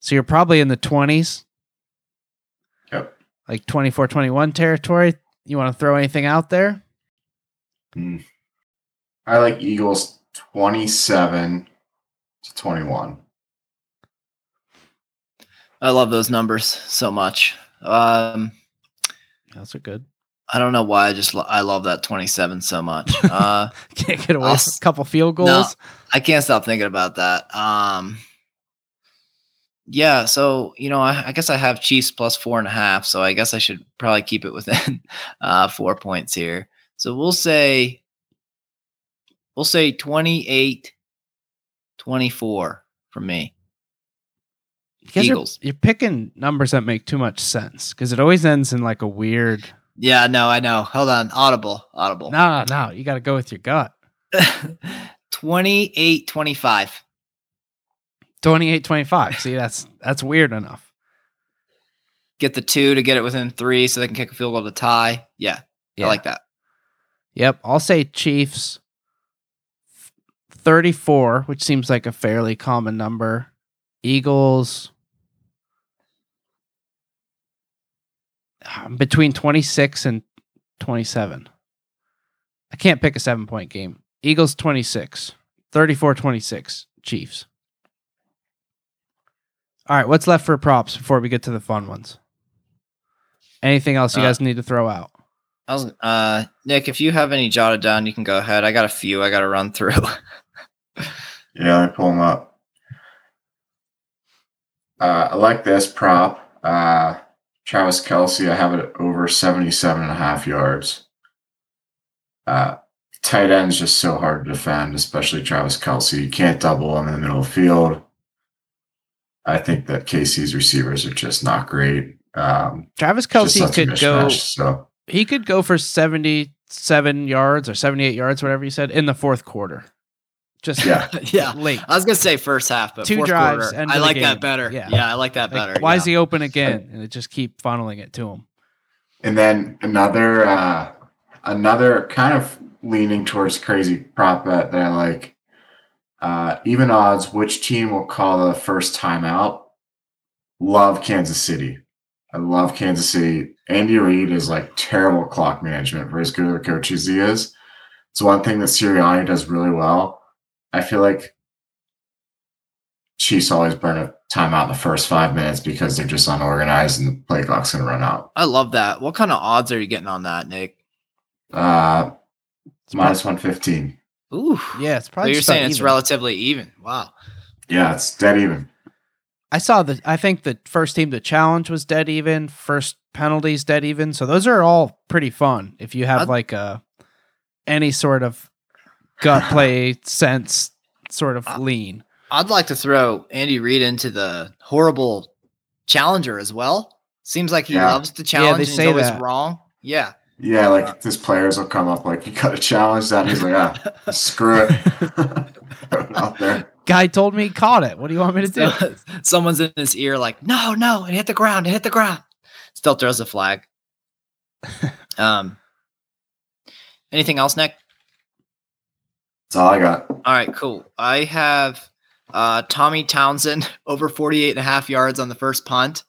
So you're probably in the 20s Yep. like 24 21 territory. You want to throw anything out there? Hmm. I like Eagles 27 to 21. I love those numbers so much. Um, Those are good. I don't know why I just lo- I love that 27 so much. Uh, (laughs) Can't get away I'll from s- a couple field no, goals. I can't stop thinking about that. Um, yeah, so you know, I, I guess I have Chiefs plus four and a half, so I guess I should probably keep it within (laughs) uh, four points here. So we'll say we'll say 28 24 from me. You're, Eagles. you're picking numbers that make too much sense because it always ends in like a weird. Yeah, no, I know. Hold on. Audible. Audible. No, no, you got to go with your gut. (laughs) 28 25. 28 25. See, that's that's weird enough. Get the two to get it within three so they can kick a field goal to tie. Yeah, Yeah. I like that. Yep. I'll say Chiefs 34, which seems like a fairly common number. Eagles um, between 26 and 27. I can't pick a seven point game. Eagles 26, 34 26, Chiefs. All right. What's left for props before we get to the fun ones? Anything else you Uh, guys need to throw out? I was, uh, Nick, if you have any jotted down, you can go ahead. I got a few I got to run through. (laughs) Yeah, let me pull them up. Uh, I like this prop. Uh, Travis Kelce, I have it over 77 and a half yards. Uh, tight end's just so hard to defend, especially Travis Kelce. You can't double him in the middle of the field. I think that KC's receivers are just not great. Um, Travis just Kelce could go. mishmash, So he could go for 77 yards or 78 yards, whatever you said, in the fourth quarter. Just yeah, (laughs) yeah. late. I was going to say first half, but Two fourth drives, quarter, I like game. that better. Yeah. Yeah. I like that Like, better. why yeah. is he open again? And it just keep funneling it to him. And then another uh another kind of leaning towards crazy prop bet that I like. Uh even odds, which team will call the first timeout? Love Kansas City. I love Kansas City. Andy Reid is like terrible clock management for as good of a coach as he is. It's one thing that Sirianni does really well. I feel like Chiefs always burn a timeout in the first five minutes because they're just unorganized and the play clock's gonna run out. I love that. What kind of odds are you getting on that, Nick? Uh, It's one fifteen. Ooh. yeah, it's So probably you're saying it's even. relatively even. Wow. Yeah, it's dead even. I saw that. I think the first team to challenge was dead even. First penalties dead even. So those are all pretty fun if you have I'd- like a any sort of gut (laughs) play sense sort of Uh, lean. I'd like to throw Andy Reid into the horrible challenger as well. Seems like he Yeah. loves to challenge and he's say always that. wrong. Yeah. Yeah, like his players will come up like you got to challenge that. He's like, ah, screw (laughs) it. Out there. Guy told me he caught it. What do you want me to do? (laughs) Someone's in his ear like, no, no, it hit the ground, it hit the ground. Still throws a flag. (laughs) um anything else, Nick? That's all I got. All right, cool. I have uh Tommy Townsend over 48 and a half yards on the first punt.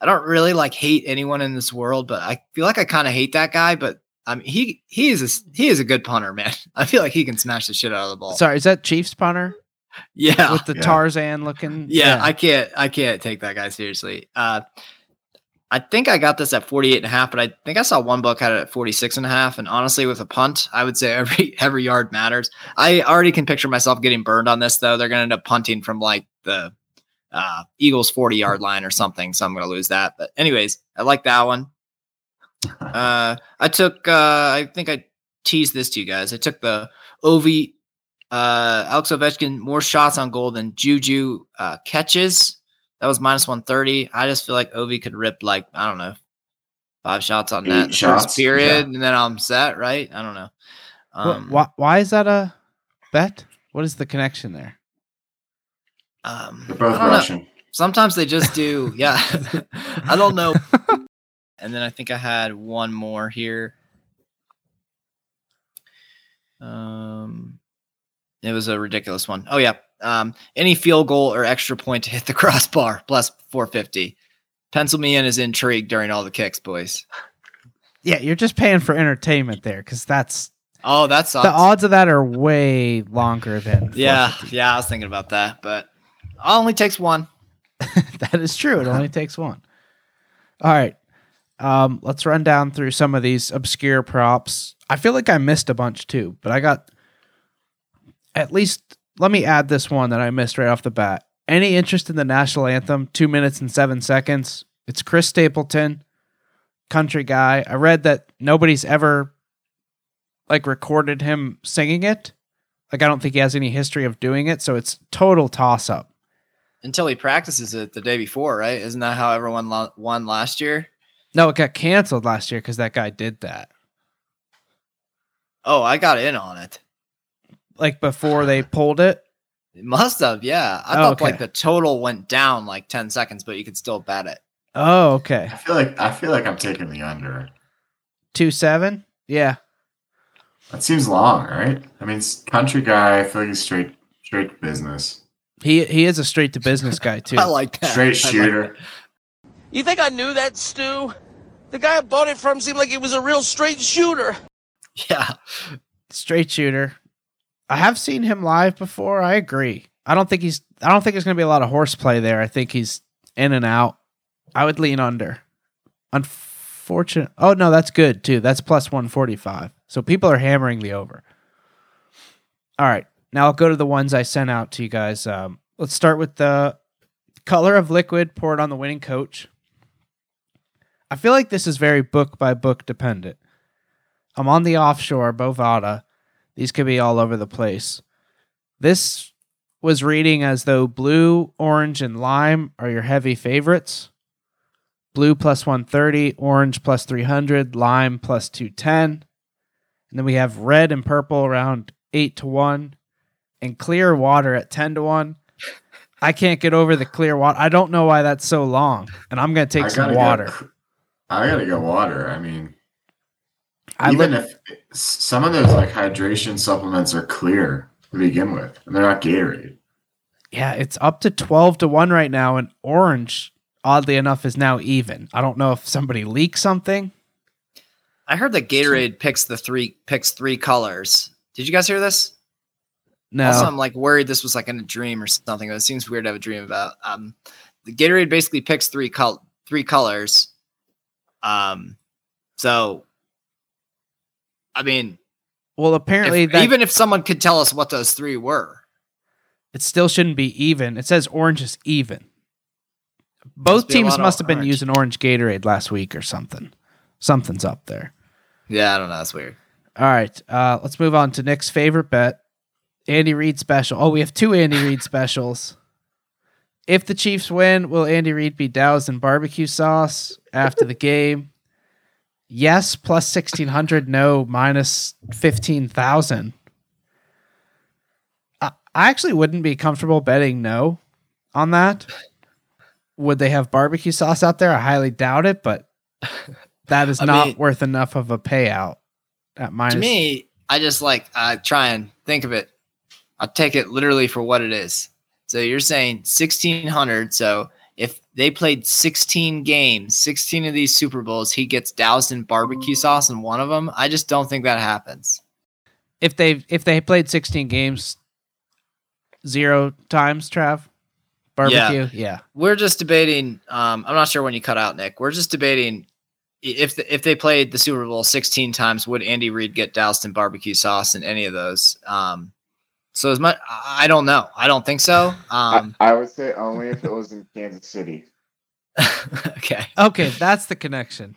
I I don't really like hate anyone in this world, but I feel like I kind of hate that guy, but I mean he he is a he is a good punter, man. (laughs) I feel like he can smash the shit out of the ball. Sorry, is that Chiefs punter yeah. with the Yeah. Tarzan looking? yeah, I can't I can't take that guy seriously. Uh I think I got this at 48 and a half, but I think I saw one book had it at 46 and a half. And honestly, with a punt, I would say (laughs) every every yard matters. I already can picture myself getting burned on this though. They're gonna end up punting from like the uh Eagles 40 yard line or something. So I'm gonna lose that. But anyways, I like that one. Uh I took uh I think I teased this to you guys. I took the Ovi uh Alex Ovechkin more shots on goal than Juju uh catches That was minus 130. I just feel like Ovi could rip like, I don't know, five shots on Eight net in the shots, period, yeah. and then I'm set, right? I don't know. Um, why, why is that a bet? What is the connection there? Um, They're both I don't know. Sometimes they just do. (laughs) Yeah. (laughs) I don't know. (laughs) and then I think I had one more here. Um, it was a ridiculous one. Oh yeah. Um, any field goal or extra point to hit the crossbar plus 450. Pencil me in as intrigued during all the kicks, boys. Yeah, you're just paying for entertainment there because that's Oh, that's the odds of that are way longer than Yeah, yeah, I was thinking about that, but it only takes one. (laughs) that is true. It only (laughs) takes one. All right. Um, let's run down through some of these obscure props. I feel like I missed a bunch too, but I got at least let me add this one that I missed right off the bat. Any interest in the national anthem? Two minutes and seven seconds. It's Chris Stapleton, country guy. I read that nobody's ever like recorded him singing it. Like I don't think he has any history of doing it, so it's total toss up. Until he practices it the day before, right? Isn't that how everyone lo- won last year? No, it got canceled last year because that guy did that. Oh, I got in on it. Like before they (sighs) pulled it. It must have, yeah. I Oh, thought okay. like the total went down like 10 seconds, but you could still bet it. Oh, okay. I feel like I feel like I'm taking the under. Two seven. Yeah. That seems long, right? I mean, it's country guy. I feel like he's straight straight business, He he is a straight to business guy too. (laughs) I like that. I straight like shooter. You think I knew that, Stu? The guy I bought it from seemed like he was a real straight shooter. Yeah. straight shooter. I have seen him live before. I agree. I don't think he's. I don't think there's going to be a lot of horseplay there. I think he's in and out. I would lean under. Unfortunate. Oh no, that's good too. That's plus one forty five. So people are hammering the over. All right, now I'll go to the ones I sent out to you guys. Um, let's start with the color of liquid poured on the winning coach. I feel like this is very book by book dependent. I'm on the offshore, Bovada. These could be all over the place. This was reading as though blue, orange, and lime are your heavy favorites. Blue plus 130, orange plus 300, lime plus 210. And then we have red and purple around 8 to 1, and clear water at 10 to 1. I can't get over the clear water. I don't know why that's so long. And I'm going to take some water. Go, I gotta go water. I mean, I even look, if some of those like hydration supplements are clear to begin with, and they're not Gatorade. Yeah, it's up to 12 to 1 right now, and orange, oddly enough, is now even. I don't know if somebody leaked something. I heard that Gatorade picks the three picks three colors. Did you guys hear this? No. Also, I'm like worried this was like in a dream or something. It seems weird to have a dream about. Um, the Gatorade basically picks three col- three colors. Um, so, I mean, well, apparently if- that even if someone could tell us what those three were, it still shouldn't be even. It says orange is even. Both a teams must have been orange. using orange Gatorade last week or something. Something's up there. yeah, I don't know. That's weird. All right, uh, let's move on to Nick's favorite bet, Andy Reid special. Oh, we have two Andy Reid specials. If the Chiefs win, will Andy Reid be doused in barbecue sauce after the game? Yes, plus sixteen hundred. No, minus fifteen thousand. I, I actually wouldn't be comfortable betting no on that. Would they have barbecue sauce out there? I highly doubt it, but that is (laughs) I not mean- worth enough of a payout at minus. to me, I just like I try and think of it. I take it literally for what it is. So you're saying 1600. So if they played 16 games, 16 of these Super Bowls, he gets doused in barbecue sauce in one of them. I just don't think that happens. if they if they played 16 games zero times trav barbecue yeah, We're just debating. Um, I'm not sure when you cut out, Nick. We're just debating if the, if they played the Super Bowl 16 times, would Andy Reid get doused in barbecue sauce in any of those? Um, so as much, I I don't know. I don't think so. Um, I, I would say only if it was in Kansas City. (laughs) okay. okay that's the connection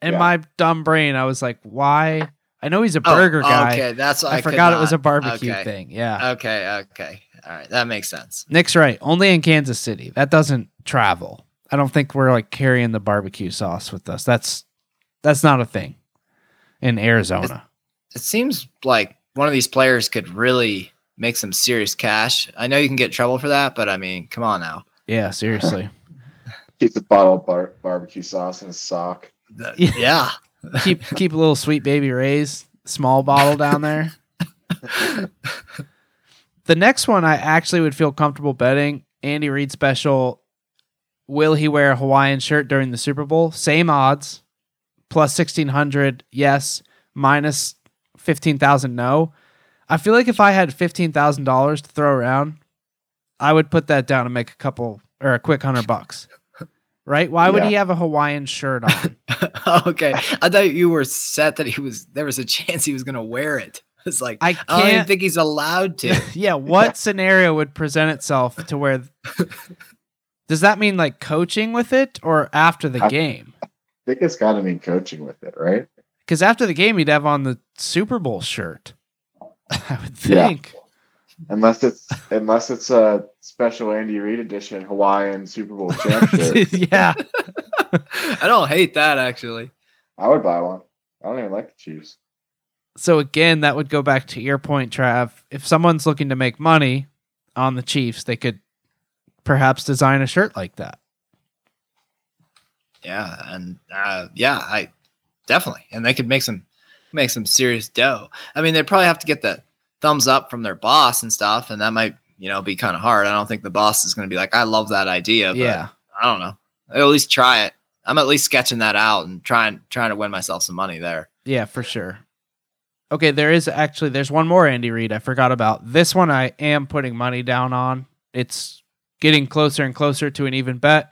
in Yeah. my dumb brain i was like why i know he's a Oh, burger guy Okay, that's why i, I, could forgot it was a barbecue okay. thing yeah Okay, okay, All right, that makes sense. Nick's right. Only in Kansas City. That doesn't travel. I don't think we're like carrying the barbecue sauce with us. That's that's not a thing in Arizona. It seems like one of these players could really make some serious cash. I know you can get trouble for that, but I mean, come on now. Yeah, seriously. (laughs) Keep the bottle of bar- barbecue sauce in his sock. The- (laughs) Yeah. yeah. keep keep a little sweet baby Ray's small bottle down there. (laughs) the next one I actually would feel comfortable betting Andy Reid special. Will he wear a Hawaiian shirt during the Super Bowl? Same odds, plus sixteen hundred. Yes, minus fifteen thousand. No. I feel like if I had fifteen thousand dollars to throw around, I would put that down and make a couple or a quick hundred bucks. Right? Why would Yeah. he have a Hawaiian shirt on? (laughs) okay. I thought you were set that he was there was a chance he was gonna wear it. (laughs) It's like I I, don't even can't- think he's allowed to. (laughs) yeah, what scenario would present itself to where does that mean like coaching with it or after the I- game? I think it's got to mean coaching with it, right? Because after the game, he'd have on the Super Bowl shirt. (laughs) I would Yeah. think. Unless it's unless it's a special Andy Reid edition Hawaiian Super Bowl champ (laughs) shirt. yeah. (laughs) I don't hate that actually. I would buy one. I don't even like the Chiefs. So again, that would go back to your point, Trav. If someone's looking to make money on the Chiefs, they could perhaps design a shirt like that. Yeah, and uh, yeah, I definitely, and they could make some make some serious dough. I mean, they'd probably have to get the thumbs up from their boss and stuff, and that might you know be kind of hard. I don't think the boss is going to be like, "I love that idea," but yeah. I don't know. I'll at least try it. I'm at least sketching that out and trying trying to win myself some money there. Yeah, for sure. Okay, there is actually there's one more Andy Reid I forgot about. This one I am putting money down on. It's getting closer and closer to an even bet.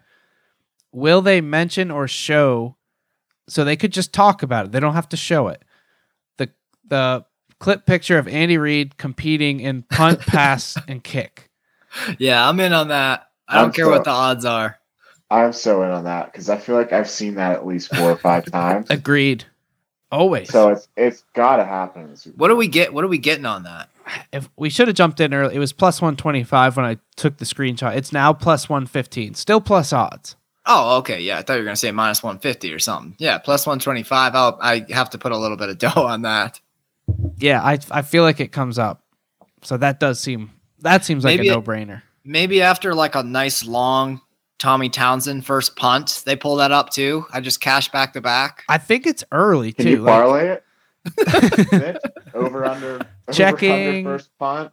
Will they mention or show so they could just talk about it. They don't have to show it. The the clip picture of Andy Reid competing in punt, (laughs) pass, and kick. Yeah, I'm in on that. I don't I'm care for what the odds are. I'm so in on that because I feel like I've seen that at least four or five (laughs) times. Agreed. Always. So it's it's got to happen. In the Super What do we get? What are we getting on that? if we should have jumped in early, it was plus 125 when I took the screenshot. It's now plus 115. Still plus odds. Oh, okay. Yeah, I thought you were gonna say minus 150 or something. Yeah, plus 125. I'll I have to put a little bit of dough on that. Yeah, I I feel like it comes up. So that does seem that seems like Maybe a no brainer. Maybe after like a nice long Tommy Townsend first punt, they pull that up too. I just cash back to back. I think it's early Can too. you like- parlay it? (laughs) Over under over, Checking. under first punt.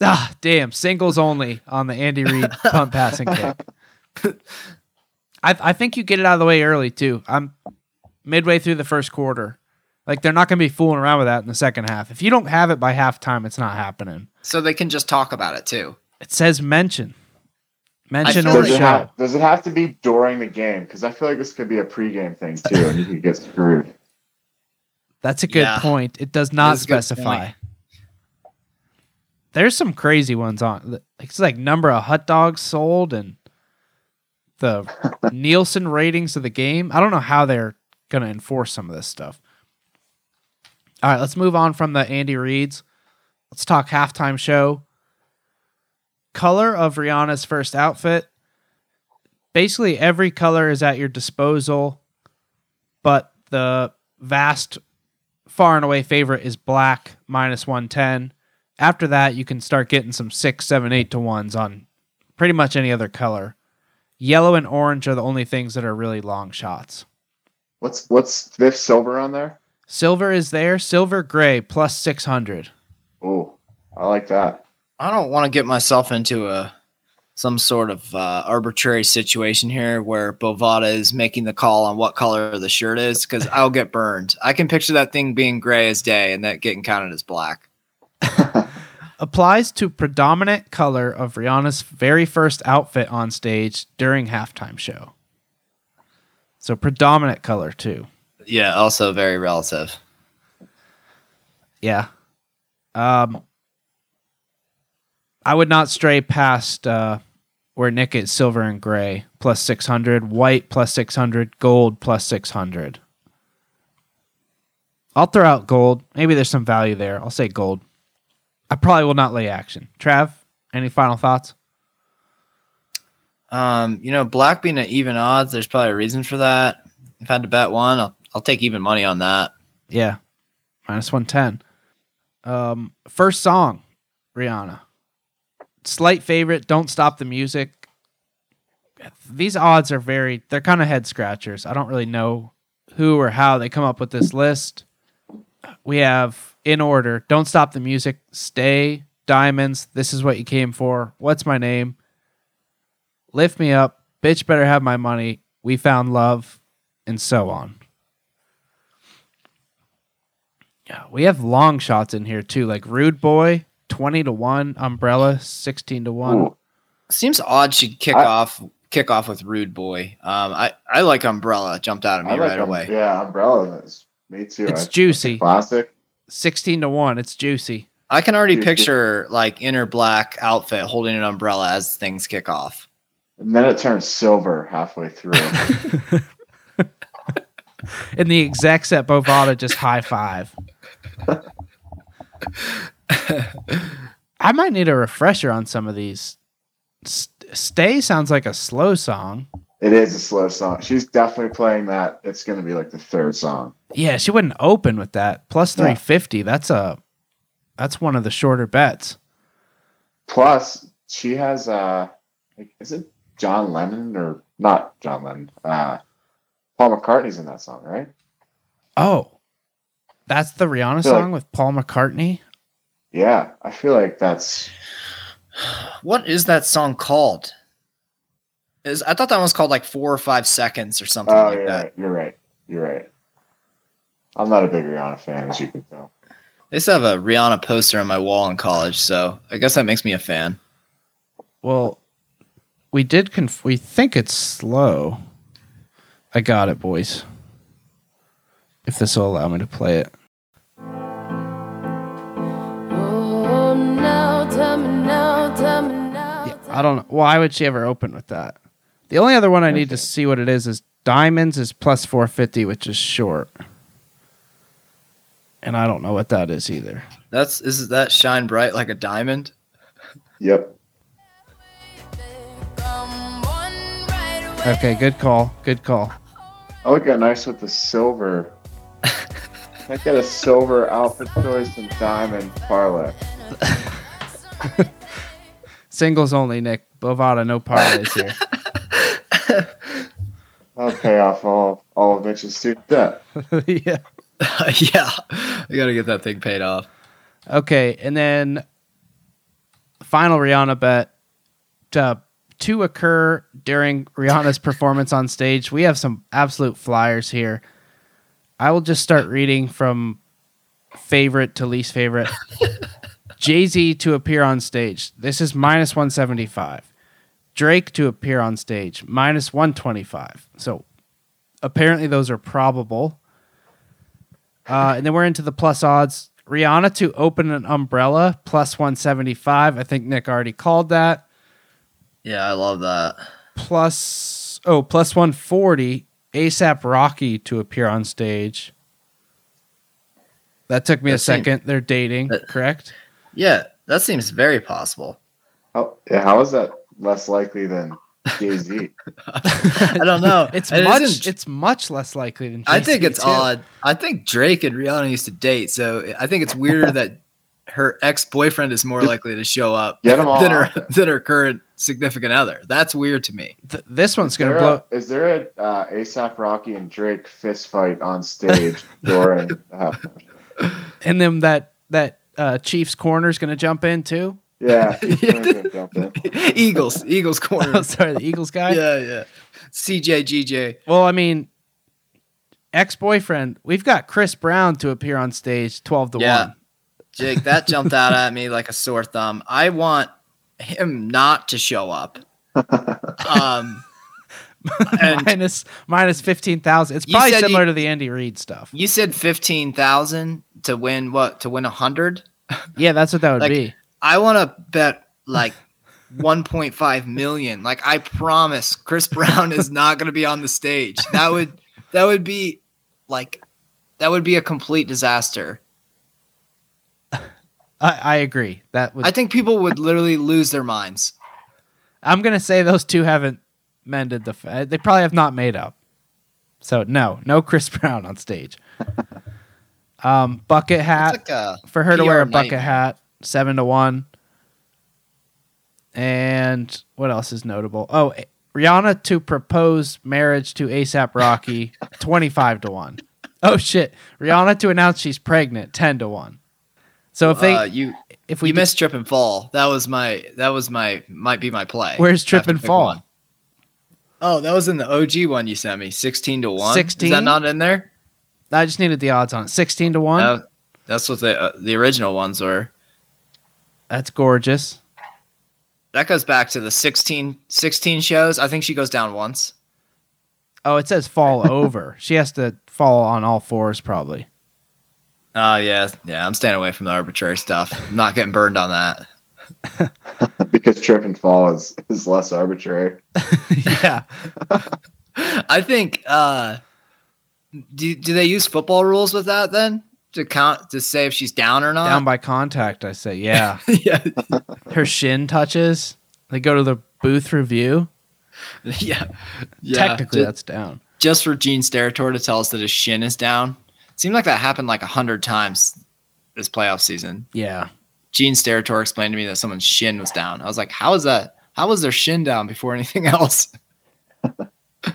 ah, damn, singles only on the Andy Reid (laughs) punt passing kick. I I think you get it out of the way early too. I'm midway through the first quarter. Like they're not going to be fooling around with that in the second half. If you don't have it by halftime, it's not happening. So they can just talk about it too. It says mention. Mention feel or Does like- it, show. have, does it have to be during the game? Because I feel like this could be a pregame thing too, and you could get screwed. That's a good Yeah. point. It does not That's a good specify. There's some crazy ones on. It's like number of hot dogs sold and the (laughs) Nielsen ratings of the game. I don't know how they're going to enforce some of this stuff. All right, let's move on from the Andy Reids. Let's talk halftime show. Color of Rihanna's first outfit. Basically, every color is at your disposal, but the vast far and away favorite is black minus 110 after that you can start getting some six seven eight to ones on pretty much any other color yellow and orange are the only things that are really long shots What's what's this silver on there? Silver is there silver gray plus 600 Oh, I like that. I don't want to get myself into a some sort of uh, arbitrary situation here where Bovada is making the call on what color the shirt is because I'll get burned. I can picture that thing being gray as day and that getting counted as black. (laughs) applies to predominant color of rihanna's very first outfit on stage during halftime show so predominant color too Yeah, also very relative. Yeah. Um I would not stray past uh where Nick is silver and gray plus 600, white plus 600, gold plus 600. I'll throw out gold. Maybe there's some value there. I'll say gold. I probably will not lay action. Trav, Any final thoughts? Um, you know, black being at even odds, there's probably a reason for that. If I had to bet one, I'll, I'll take even money on that. Yeah, minus one ten. Um, first song, Rihanna. Slight favorite. Don't stop the music. These odds are very. They're kind of head scratchers. I don't really know who or how they come up with this list. We have in order. Don't stop the music. Stay. Diamonds. This is what you came for. What's my name? Lift me up. Bitch better have my money. We found love, and so on. Yeah, we have long shots in here too, like Rude Boy, twenty to one, Umbrella, sixteen to one. Ooh. Seems odd she'd kick I- off kick off with Rude Boy. Um, I I like Umbrella. Jumped out at me like right um, away. Yeah, umbrella is me too. It's I- juicy. Classic. Sixteen to one. It's juicy. I can already Dude, picture like inner black outfit holding an umbrella as things kick off. And then it turns silver halfway through. (laughs) (laughs) And the execs at Bovada just high five. I might need a refresher on some of these. S- Stay sounds like a slow song. it is a slow song. She's definitely playing that. It's going to be like the third song. Yeah, she wouldn't open with that. Plus Yeah. 350. That's a that's one of the shorter bets. Plus, she has uh, like, is it John Lennon or not John Lennon? Uh, Paul McCartney's in that song, right? Oh. That's the Rihanna feel like- song with Paul McCartney? Yeah, I feel like that's What is that song called? Is I thought that one was called like four or five seconds or something Oh, like you're that. right. You're right. You're right. I'm not a big Rihanna fan, as you can tell. They used to have a Rihanna poster on my wall in college, so I guess that makes me a fan. Well, we did conf- we think it's slow. I got it, boys. If this will allow me to play it. Oh, now, now, now. Yeah, I don't know. Why would she ever open with that? The only other one I need to see what it is is Diamonds is plus 450, which is short. And I don't know what that is either. That's is that shine bright like a diamond? Yep. From one right away. Okay, good call. Good call. I look at nice with the silver. I get a silver outfit choice and diamond parlay. (laughs) Singles only, Nick. Bovada, no parlays here. (laughs) I'll pay off all all of Mitch's student debt. (laughs) yeah. yeah, I gotta get that thing paid off. Okay, and then final Rihanna bet to to occur during Rihanna's performance on stage. We have some absolute flyers here. I will just start reading from favorite to least favorite. (laughs) Jay Z to appear on stage. This is minus 175. Drake to appear on stage, minus 125. So apparently those are probable. Uh, and then we're into the plus odds. Rihanna to open an umbrella, plus 175. I think Nick already called that. Yeah, I love that. Plus, oh, plus 140. ASAP Rocky to appear on stage. That took me That a seems- second. They're dating, that- correct? Yeah, that seems very possible. How, yeah, how is that less likely than Jay Z? (laughs) (laughs) I don't know. It's It much. isn't- It's much less likely than. I think it's too. odd. I think Drake and Rihanna used to date, so I think it's weirder (laughs) that her ex boyfriend is more likely to show up Get 'em all than her than her current significant other. That's weird to me. Th- this one's gonna blow. a, is there a uh, ASAP Rocky and Drake fist fight on stage (laughs) during? Uh, And then that that uh, Chiefs corner is gonna jump in too. yeah, (laughs) jump in. (laughs) Eagles, Eagles Oh, corner. sorry, the Eagles guy. yeah, yeah. CJ, GJ. Well, I mean, ex boyfriend. We've got Chris Brown to appear on stage, twelve to Yeah. one. Jake, that jumped out at me like a sore thumb. I want him not to show up. (laughs) Um, and minus minus fifteen thousand. It's probably similar you- to the Andy Reid stuff. you said fifteen thousand to win what? To win a hundred? Yeah, that's what that would Like- be. I want to bet like 1.5 million. Like I promise, Chris Brown is not going to be on the stage. That would that would be like that would be a complete disaster. I, I agree. That was. I think people would literally lose their minds. I'm gonna say those two haven't mended the. F- they probably have not made up. So no, no Chris (laughs) Brown on stage. Um, bucket hat like a for her to wear a bucket hat, seven to one. And what else is notable? Oh, Rihanna to propose marriage to ASAP Rocky, (laughs) twenty-five to one. Oh shit! Rihanna to announce she's pregnant, ten to one. So if they, uh, you if we you missed trip and fall. That was my that was my might be my play. Where's Trip and Fall? one. Oh, that was in the OG one you sent me. Sixteen to one. 16? Is that not in there? I just needed the odds on it. Sixteen to one. Uh, that's what the uh, the original ones were. That's gorgeous. That goes back to the 16, 16 shows. I think she goes down once. Oh, it says fall (laughs) over. She has to fall on all fours, probably. Oh yeah, yeah. I'm staying away from the arbitrary stuff. I'm not getting burned on that. (laughs) because trip and fall is, is less arbitrary. (laughs) yeah. I think. uh Do do they use football rules with that then to count to say if she's down or not? Down by contact, I say. Yeah. (laughs) yeah, Her shin touches. They go to the booth review. yeah, yeah. Technically, Ju- that's down. just for Gene Steratore to tell us that his shin is down. It seemed like that happened like a hundred times this playoff season. Yeah. Gene Steratore explained to me that someone's shin was down. I was like, how is that? How was their shin down before (laughs) anything else? The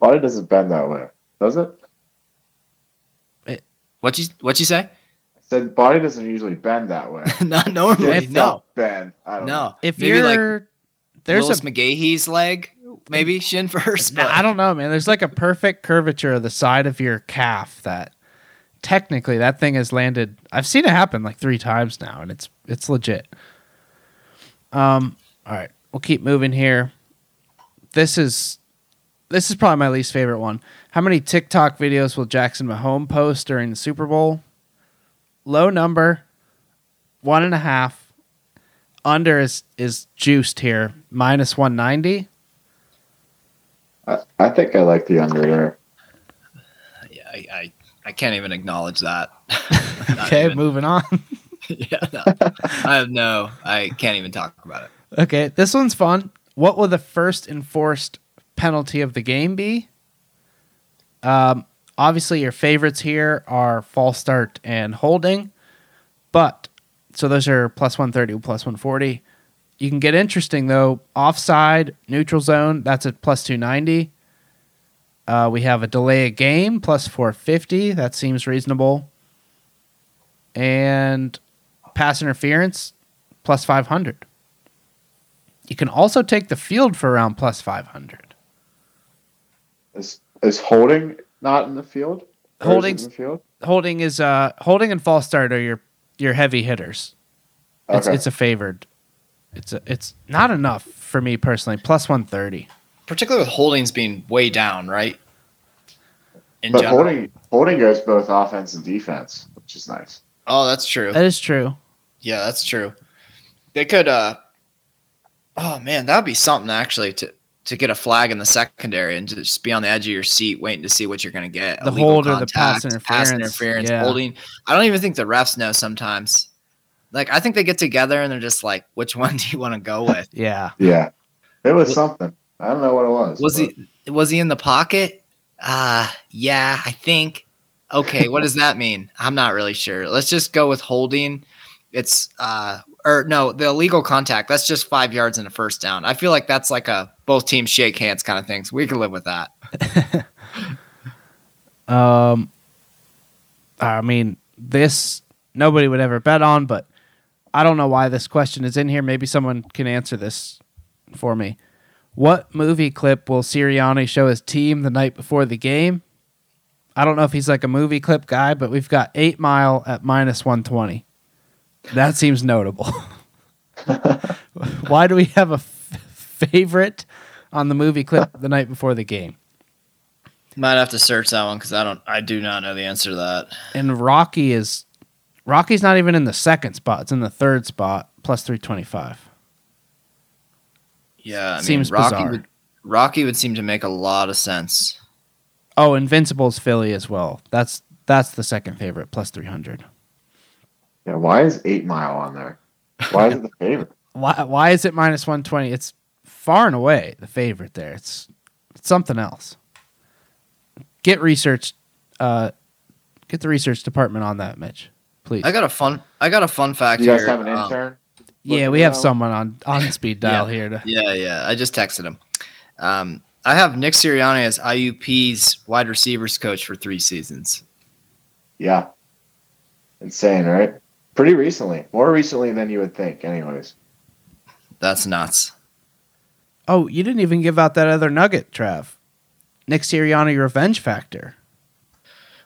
body doesn't bend that way, does it? What you what you say? I said body doesn't usually bend that way. (laughs) Not normally. If no, bend. I don't know. no. If Maybe you're like there's Willis a McGahee's leg, maybe shin first. But- I don't know, man. There's like a perfect curvature of the side of your calf that technically that thing has landed. I've seen it happen like three times now, and it's it's legit. Um. All right, we'll keep moving here. This is this is probably my least favorite one. How many TikTok videos will Jackson Mahomes post during the Super Bowl? Low number, one and a half. Under is is juiced here, minus one ninety. I, I think I like the under there. Yeah, I, I, I can't even acknowledge that. (laughs) Okay, even. moving on. (laughs) yeah, no. I have no. I can't even talk about it. Okay, this one's fun. What will the first enforced penalty of the game be? Um, obviously, your favorites here are false start and holding, but so those are plus 130, plus 140. You can get interesting though. Offside, neutral zone, that's at plus 290. Uh, we have a delay a game plus 450. That seems reasonable. And pass interference plus 500. You can also take the field for around plus 500. Is is holding not in the field? In the field. Holding is uh holding and false start are your your heavy hitters. It's Okay. it's a favored. It's a, it's not enough for me personally. Plus 130. Particularly with holdings being way down, right? In But general. holding holding goes both offense and defense, which is nice. Oh, that's true. That is true. Yeah, that's true. They could. uh Oh man, that'd be something actually to to get a flag in the secondary and just be on the edge of your seat waiting to see what you're going to get. The Illegal hold or the pass contact, pass interference, interference, yeah. holding. I don't even think the refs know sometimes. Like I think they get together and they're just like, which one (laughs) do you want to go (laughs) with? Yeah. Yeah, it was Well- something. I don't know what it was. Was but- he was he in the pocket? Uh yeah, I think. Okay, what does that mean? I'm not really sure. Let's just go with holding. It's uh or no, the illegal contact. That's just five yards and a first down. I feel like that's like a both teams shake hands kind of things. So we can live with that. (laughs) Um, I mean, this nobody would ever bet on, but I don't know why this question is in here. Maybe someone can answer this for me. What movie clip will Sirianni show his team the night before the game? I don't know if he's like a movie clip guy, but we've got Eight Mile at minus 120. That seems notable. (laughs) why do we have a f- favorite on the movie clip the night before the game? Might have to search that one because I don't I do not know the answer to that. and Rocky is Rocky's not even in the second spot; it's in the third spot, plus three twenty five. Yeah, I mean, Seems Rocky bizarre. would Rocky would seem to make a lot of sense. Oh, Invincible's Philly as well. That's that's the second favorite, plus three hundred. Yeah, why is Eight Mile on there? Why is it the (laughs) favorite? Why why is it minus 120? It's far and away the favorite there. It's, it's something else. Get research uh get the research department on that, Mitch. Please. I got a fun. I got a fun fact You guys here. have an um, intern? yeah, we have out? someone on on (laughs) speed dial Yeah. here to Yeah, yeah. I just texted him. Um, I have Nick Sirianni as IUP's wide receivers coach for three seasons. Yeah. Insane, right? Pretty recently. More recently than you would think, anyways. That's nuts. Oh, you didn't even give out that other nugget, Trav. Nick Sirianni revenge factor.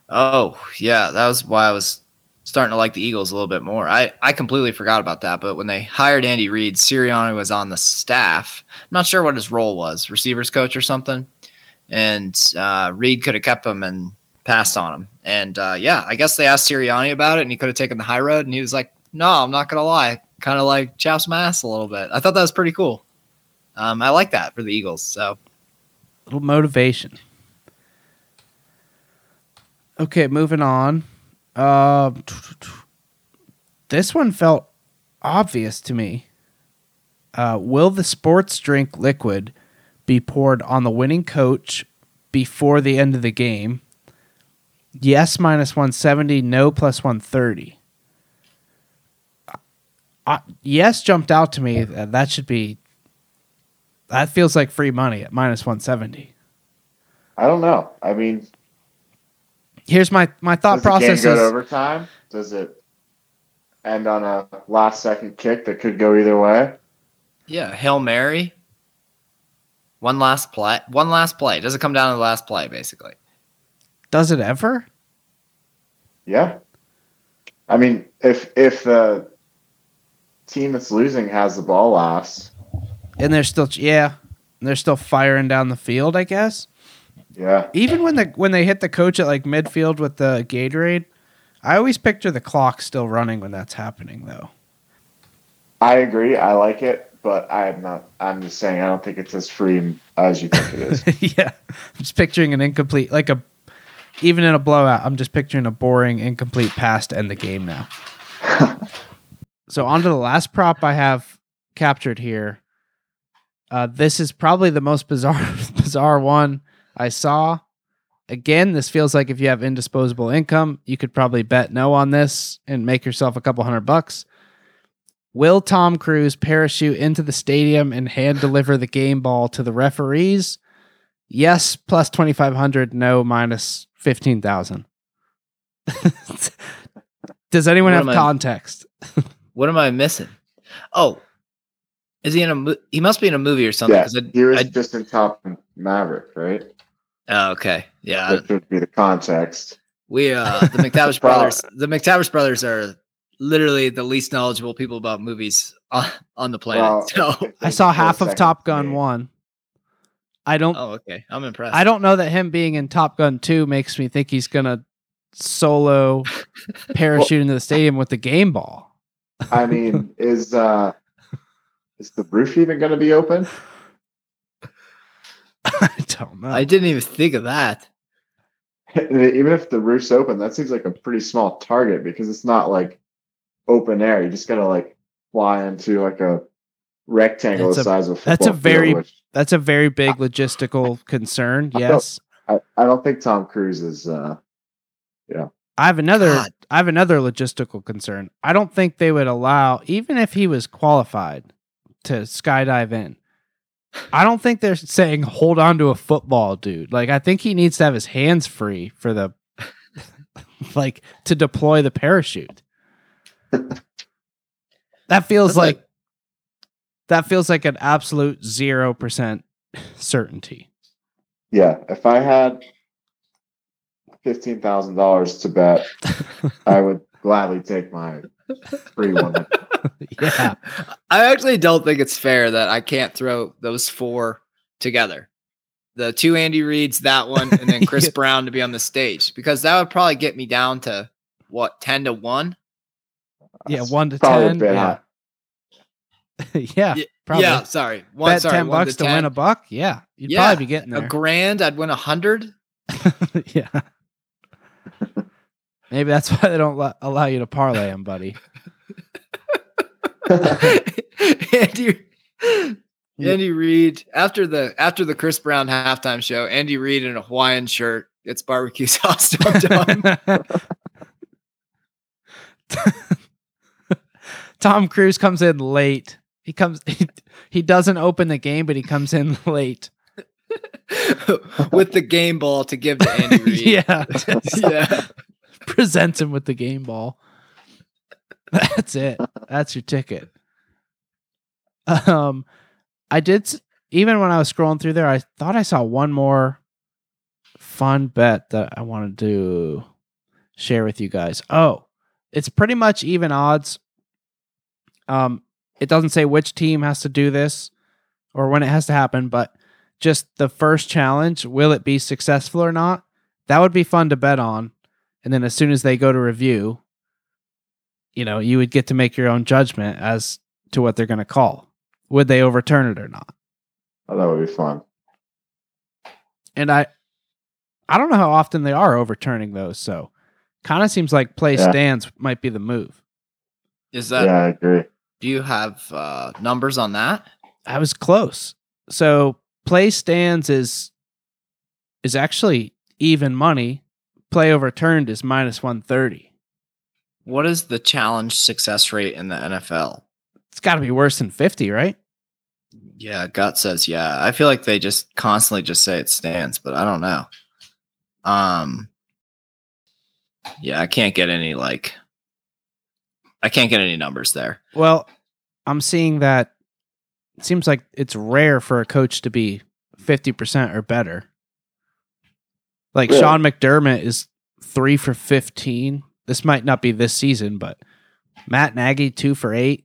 Oh, yeah. That was why I was starting to like the Eagles a little bit more. I, I completely forgot about that. But when they hired Andy Reid, Sirianni was on the staff. I'm not sure what his role was, receivers coach or something. And uh, Reid could have kept him and passed on him. And uh, yeah, I guess they asked Sirianni about it, and he could have taken the high road. And he was like, "No, I'm not gonna lie." Kind of like chaps my ass a little bit. I thought that was pretty cool. Um, I like that for the Eagles. So little motivation. Okay, moving on. Um, this one felt obvious to me. Uh, will the sports drink liquid be poured on the winning coach before the end of the game? Yes, minus 170. No, plus 130. Uh, yes jumped out to me. Uh, that should be. That feels like free money at minus 170. I don't know. I mean, here's my my thought does process the game go to is overtime? Does it end on a last second kick that could go either way? yeah, hail mary. One last play. One last play. Does it come down to the last play, basically? does it ever Yeah. I mean, if if the team that's losing has the ball last, and they're still yeah they're still firing down the field i guess yeah. even when the when they hit the coach at like midfield with the gatorade i always picture the clock still running when that's happening though I agree. I like it, but I'm not. I'm just saying I don't think it's as free as you think it is. (laughs) yeah i'm just picturing an incomplete like a even in a blowout i'm just picturing a boring incomplete pass to end the game now (laughs) so on to the last prop i have captured here uh, this is probably the most bizarre (laughs) bizarre one i saw again this feels like if you have indisposable income you could probably bet no on this and make yourself a couple hundred bucks will tom cruise parachute into the stadium and hand deliver the game ball to the referees yes plus 2500 no minus 15000 (laughs) does anyone What have am I- context (laughs) What am I missing? Oh, is he in a? mo- He must be in a movie or something. yeah, 'cause I, he was I- just in Top Maverick, right? Oh, okay, yeah. That would be the context. We uh, (laughs) the McTavish brothers. The McTavish brothers are literally the least knowledgeable people about movies on, on the planet. Well, so, i saw half of top gun me. 1 i don't oh, okay. I'm impressed. I don't know that him being in Top Gun 2 makes me think he's going to solo (laughs) parachute into the stadium with the game ball. I mean, (laughs) is uh, is the roof even going to be open? (laughs) I don't know. I didn't even think of that. (laughs) even if the roof's open, that seems like a pretty small target because it's not like open air. You just gotta like fly into like a rectangle That's the a- size of a that's a football very- field, which That's a very big (laughs) logistical concern. I don't- Yes. I, I don't think Tom Cruise is. Uh, I have another God. I have another logistical concern. I don't think they would allow even if he was qualified to skydive in. I don't think they're saying hold on to a football, dude. Like I think he needs to have his hands free for the (laughs) like to deploy the parachute. that feels That's like like- that feels like an absolute 0% certainty. yeah, if I had fifteen thousand dollars to bet, (laughs) I would gladly take my free one. (laughs) yeah. I actually don't think it's fair that I can't throw those four together. The two Andy Reids, that one, and then (laughs) Chris Yeah. Brown to be on the stage because that would probably get me down to what ten to one. Yeah, That's 1 to probably 10. bit Yeah. (laughs) yeah. Probably. Yeah, sorry, one. Bet sorry, 10 one bucks to, win a buck. Yeah. You'd Yeah, probably be getting a grand. I'd win a hundred. yeah. Maybe that's (laughs) why they don't lo- allow you to parlay him, buddy. (laughs) Andy Andy Reid after the after the Chris Brown halftime show, Andy Reid in a Hawaiian shirt gets barbecue (laughs) sauce him. Tom Cruise comes in late. He comes. He, he doesn't open the game, but he comes in late. with the game ball to give to Andy Reid. yeah, yeah. (laughs) presents him with the game ball. That's it. That's your ticket. Um, I did even when I was scrolling through there, I thought I saw one more fun bet that I wanted to share with you guys. Oh, it's pretty much even odds. Um, it doesn't say which team has to do this or when it has to happen, but just the first challenge, will it be successful or not? That would be fun to bet on. And then as soon as they go to review, you know, you would get to make your own judgment as to what they're going to call. Would they overturn it or not? Oh, that would be fun. And I I don't know how often they are overturning those, so kind of seems like play Yeah. stands might be the move. Is that yeah, I agree. do you have uh numbers on that? I was close. So play stands is is actually even money. Play overturned is minus 130. What is the challenge success rate in the NFL? It's got to be worse than 50, right? Yeah, gut says yeah. I feel like they just constantly just say it stands, but I don't know. Um Yeah, I can't get any like I can't get any numbers there. Well, I'm seeing that it seems like it's rare for a coach to be 50% or better. Like Really? Sean McDermott is 3 for 15. This might not be this season, but Matt Nagy 2 for 8.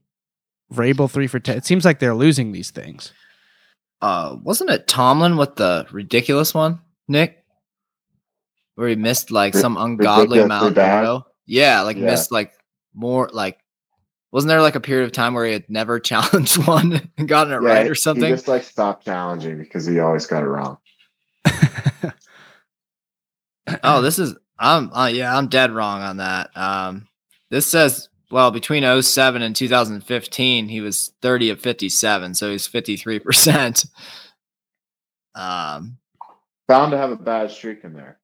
Vrabel 3 for 10. It seems like they're losing these things. Uh wasn't it Tomlin with the ridiculous one, Nick? Where he missed like some ungodly amount in a row? Yeah, like Yeah. missed like more like wasn't there like a period of time where he had never (laughs) challenged one and gotten it yeah, right or something? He something? just like stopped challenging because he always got it wrong. (laughs) Oh, this is I'm uh, yeah, I'm dead wrong on that. Um this says well, between 07 and 2015, he was 30 of 57, so he's 53%. (laughs) Um Bound to have a bad streak in there.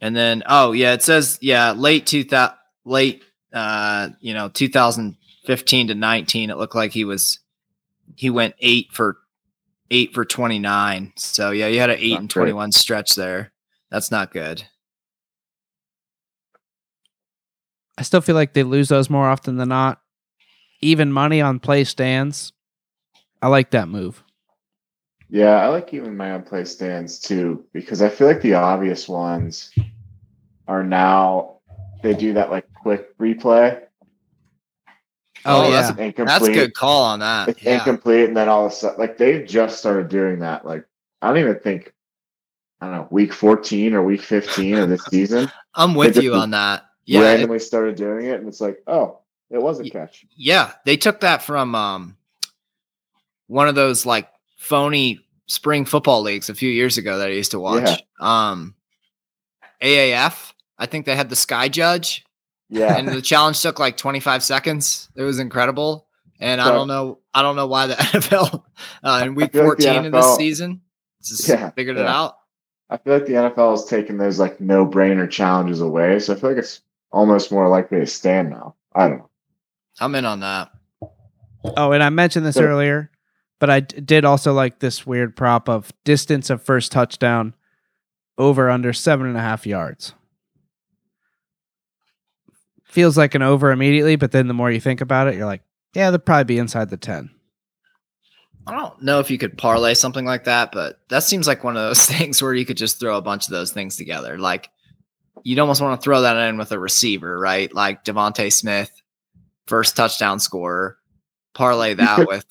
and then oh yeah, it says yeah, late 2000 late uh you know, 2015 to 19, it looked like he was he went 8 for 8 for 29. So yeah, you had an 8 Not and good. 21 stretch there. That's not good. I still feel like they lose those more often than not. Even money on play stands. I like that move. Yeah, I like even my own play stands too because I feel like the obvious ones are now they do that like quick replay. Oh, Oh, that's yeah. a, incomplete. that's a good call on that. It's Yeah. incomplete, and then all of a sudden, like they've just started doing that. Like I don't even think I don't know week fourteen or week fifteen of this season. (laughs) I'm with you on that. Yeah, it- randomly started doing it, and it's like, oh, it was a catch. yeah. They took that from um one of those like phony spring football leagues a few years ago that I used to watch. Um AAF. I think they had the Sky Judge, Yeah, and the challenge took like 25 seconds. It was incredible. And I don't know, I don't know why the (laughs) NFL uh, in week feel like the 14 of this season just Yeah, figured it out. I feel like the NFL has taken those like no brainer challenges away, so I feel like it's almost more likely to stand now. I don't know. I'm in on that. Oh, and I mentioned this Sure. earlier, but I d- did also like this weird prop of distance of first touchdown over under seven and a half yards. Feels like an over immediately, but then the more you think about it, you're like, yeah, they'll probably be inside the 10. I don't know if you could parlay something like that, but that seems like one of those (laughs) things where you could just throw a bunch of those things together. Like you'd almost want to throw that in with a receiver, right? Like DeVonta Smith, first touchdown scorer, parlay (laughs) that with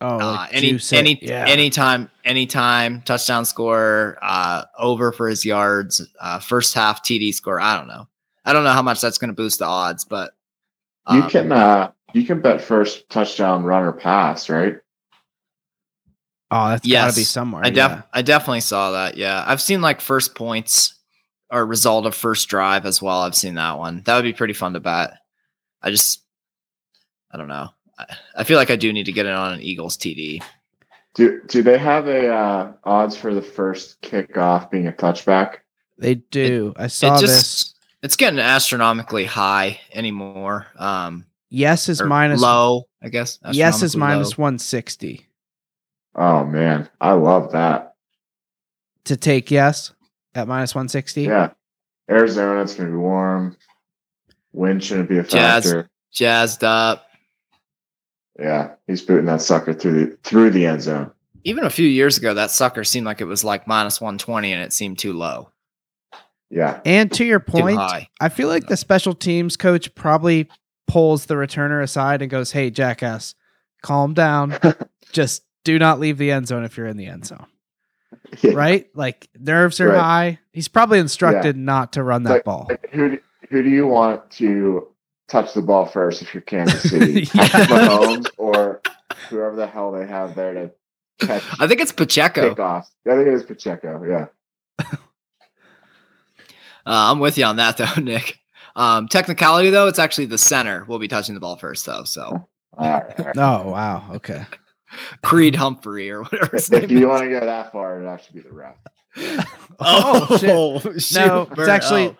Oh, uh, like any juice any yeah. anytime anytime touchdown scorer, uh, over for his yards, uh, first half TD score. I don't know. I don't know how much that's going to boost the odds, but You um, can uh you can bet first touchdown run or pass, right? Oh, that's got to be somewhere. I def yeah. I definitely saw that. Yeah, I've seen like first points or result of first drive as well. I've seen that one. That would be pretty fun to bet. I just, I don't know. I, I feel like I do need to get it on an Eagles TD. Do do they have a uh, odds for the first kickoff being a touchback? They do. I saw it this. it's getting astronomically high anymore. Um, Yes is minus low, I guess. Yes is astronomically minus low. 160 Oh man, I love that. to take yes at minus 160. Yeah, Arizona, it's gonna be warm. Wind shouldn't be a Jazz. factor. jazzed up. Yeah, he's booting that sucker through the through the end zone. Even a few years ago, that sucker seemed like it was like minus 120 and it seemed too low, Yeah, And to your point. I feel like the special teams coach probably pulls the returner aside and goes, "Hey, jackass, calm down. (laughs) Just do not leave the end zone if you're in the end zone." Yeah. Right? Like nerves are Right. high. He's probably instructed not to run that Like- ball. Like, who do, who do you want to touch the ball first if you're Kansas (laughs) City? Yeah. Mahomes or whoever the hell they have there to catch I think it's Pacheco. kickoffs? I think it is Pacheco. Yeah. (laughs) Uh, I'm with you on that though, (laughs) Nick. Um, technicality though, it's actually the center will be touching the ball first though. So All right, all right. Oh, wow. Okay. (laughs) Creed Humphrey or whatever his If you is. want to go that far, it'd actually be the ref. (laughs) Oh, oh, shit. shoot, No, it's actually oh.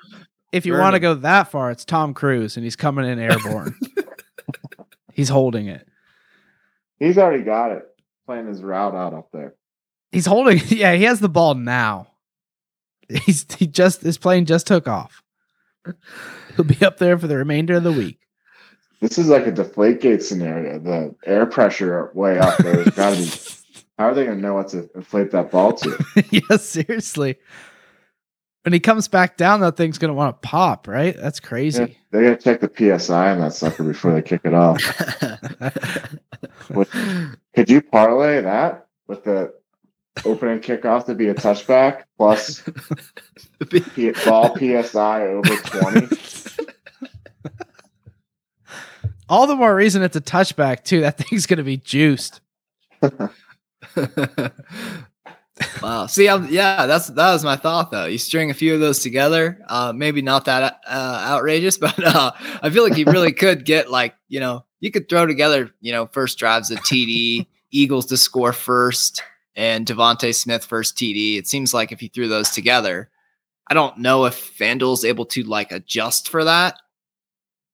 if you want to go that far, it's Tom Cruise and he's coming in airborne. (laughs) he's holding it. He's already got it. Playing his route out up there. He's holding yeah, he has the ball now. He's he just his plane just took off. He'll be up there for the remainder of the week. This is like a deflate gate scenario. The air pressure way up there has got to be. (laughs) How are they going to know what to inflate that ball to? (laughs) yeah, seriously. When he comes back down, that thing's gonna want to pop, right? That's Yeah, crazy. they got to check the psi on that sucker before they kick it off. (laughs) Could you parlay that with the opening kickoff to be a touchback plus ball psi over twenty? All the more reason it's a touchback too. That (laughs) thing's gonna be juiced. (laughs) wow. See, I'm, yeah, that's that was my thought though. You string a few of those together, uh, maybe not that uh, outrageous, (laughs) but uh, I feel like you really could get like you know you could throw together you know first drives of TD, Eagles to score first, and DeVonta Smith first TD. It seems like if you threw those together, I don't know if FanDuel's able to like adjust for that.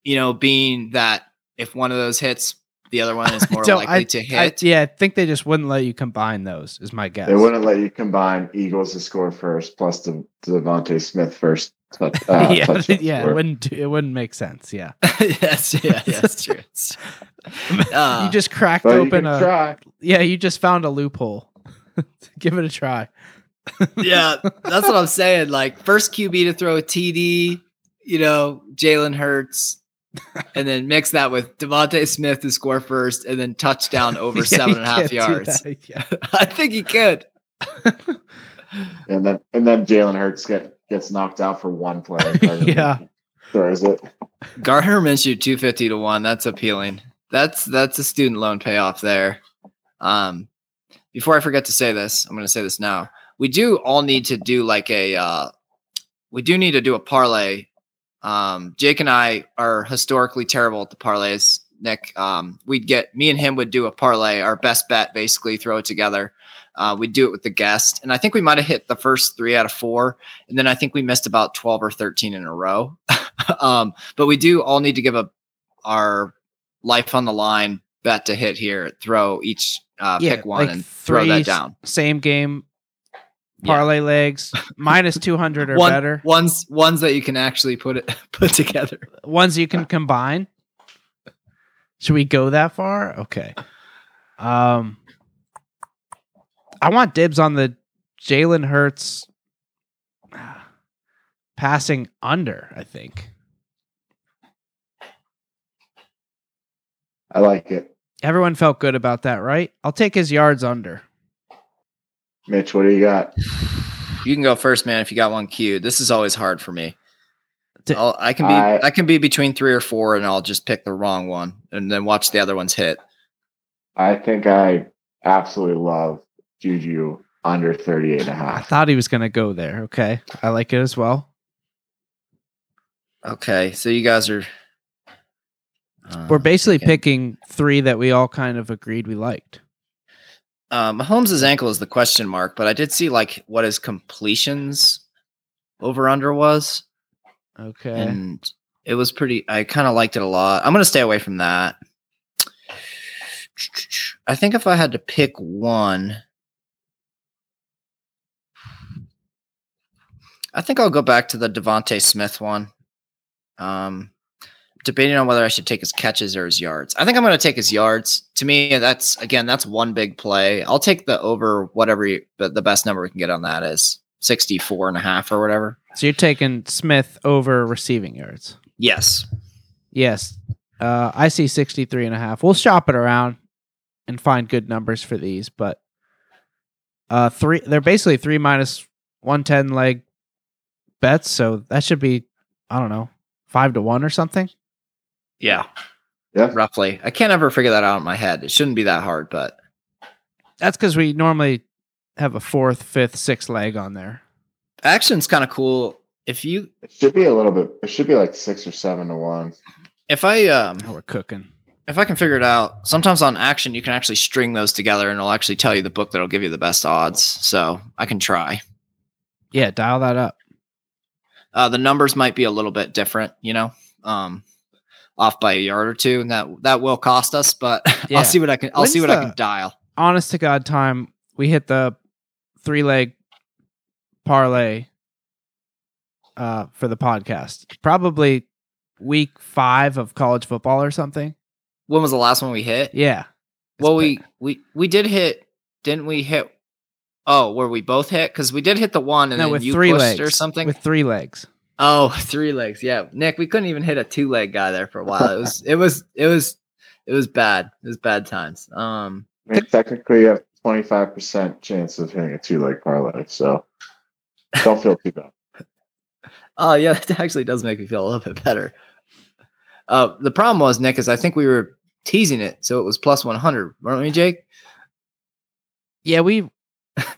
You know, being that if one of those hits, the other one is (laughs) more likely I, to I- hit. yeah, I think they just wouldn't let you combine those. Is my guess. They wouldn't let you combine Eagles to score first plus the DeVonta Smith first. Touch, (laughs) uh, yeah, touchdown (laughs) yeah, it wouldn't. do- It wouldn't make sense. Yeah, yes, yeah, yeah, that's true. Uh, you just cracked open a. try. Yeah, you just found a loophole. Give it a try. yeah, that's what I'm saying. Like first QB to throw a TD, you know, Jalen Hurts, (laughs) and then mix that with DeVonta Smith to score first, and then touchdown (laughs) over Yeah, seven you and a half can't do yards. yeah. (laughs) I think he could. And then and then Jalen Hurts get, gets knocked out for one play. Yeah. Throws it. Gardner Minshew two fifty to one. That's appealing. That's that's a student loan payoff there. Um, before I forget to say this, I'm going to say this now. We do all need to do like a. Uh, we do need to do a parlay. Um, Jake and I are historically terrible at the parlays. Nick, um, we'd get me and him would do a parlay, our best bet, basically throw it together. Uh, we'd do it with the guest, and I think we might have hit the first three out of four, and then I think we missed about twelve or thirteen in a row. (laughs) um, but we do all need to give a our life on the line bet to hit here. Throw each uh, Yeah, pick one like and throw that down. Same game. Yeah. Parlay legs (laughs) minus two hundred or One, better. Ones ones that you can actually put it (laughs) put together. Ones you can combine. Should we go that far? Okay. Um, I want dibs on the Jalen Hurts (sighs) passing under. I think I like it. everyone felt good about that, right? I'll take his yards under. Mitch, what do you got? You can go first, man. If you got one queued, this is always hard for me. D- I'll, I can be I- I can be between three or four, and I'll just pick the wrong one, and then watch the other ones hit. I think I absolutely love Juju under 38 and a I half. I thought he was going to go there. Okay, I like it as well. Okay, so you guys are. We're uh, basically picking three that we all kind of agreed we liked. Uh, Mahomes' ankle is the question mark, but I did see like what his completions over under was, Okay. and it was pretty. I kind of liked it a lot. I'm gonna stay away from that. I think if I had to pick one, I think I'll go back to the DeVonta Smith one. Um, debating on whether I should take his catches or his yards. I think I'm going to take his yards. To me, that's again, that's one big play. I'll take the over whatever you, the best number we can get on that is 64 and a half or whatever. so you're taking Smith over receiving yards. Yes. Yes. Uh, I see 63 and a half. We'll shop it around and find good numbers for these, but uh three they're basically 3 minus 110 leg bets, so that should be I don't know, 5 to 1 or something. Yeah. Yeah. Roughly. I can't ever figure that out in my head. It shouldn't be that hard, but That's cuz we normally have a fourth, fifth, sixth leg on there. action's kind of cool. If you, It should be a little bit. It should be like six or seven to one. if I, um, Oh, we're cooking. if I can figure it out, sometimes on action you can actually string those together and it'll actually tell you the book that'll give you the best odds. So I can try. Yeah, dial that up. Uh, the numbers might be a little bit different, you know, um, off by a yard or two, and that that will cost us. But (laughs) Yeah. I'll see what I can. I'll see When's what I can dial. honest to God time, we hit the three leg parlay uh, for the podcast. Probably week five of college football or something. When was the last one we hit? Yeah. Well, we we we did hit. Didn't we hit? Oh, were we both hit? Because we did hit the one, and no then with you three pushed legs or something. With three legs. Oh, (laughs) three legs. Yeah, Nick, we couldn't even hit a two leg guy there for a while. It was it was it was it was bad. It was bad times. Um, I mean, technically, you have twenty five percent chance of hitting a two leg parlay, so don't feel too bad. (laughs) Oh yeah, that actually does make me feel a little bit better. Uh, the problem was Nick is I think we were teasing it, so it was plus one hundred, weren't we, Jake? Yeah, we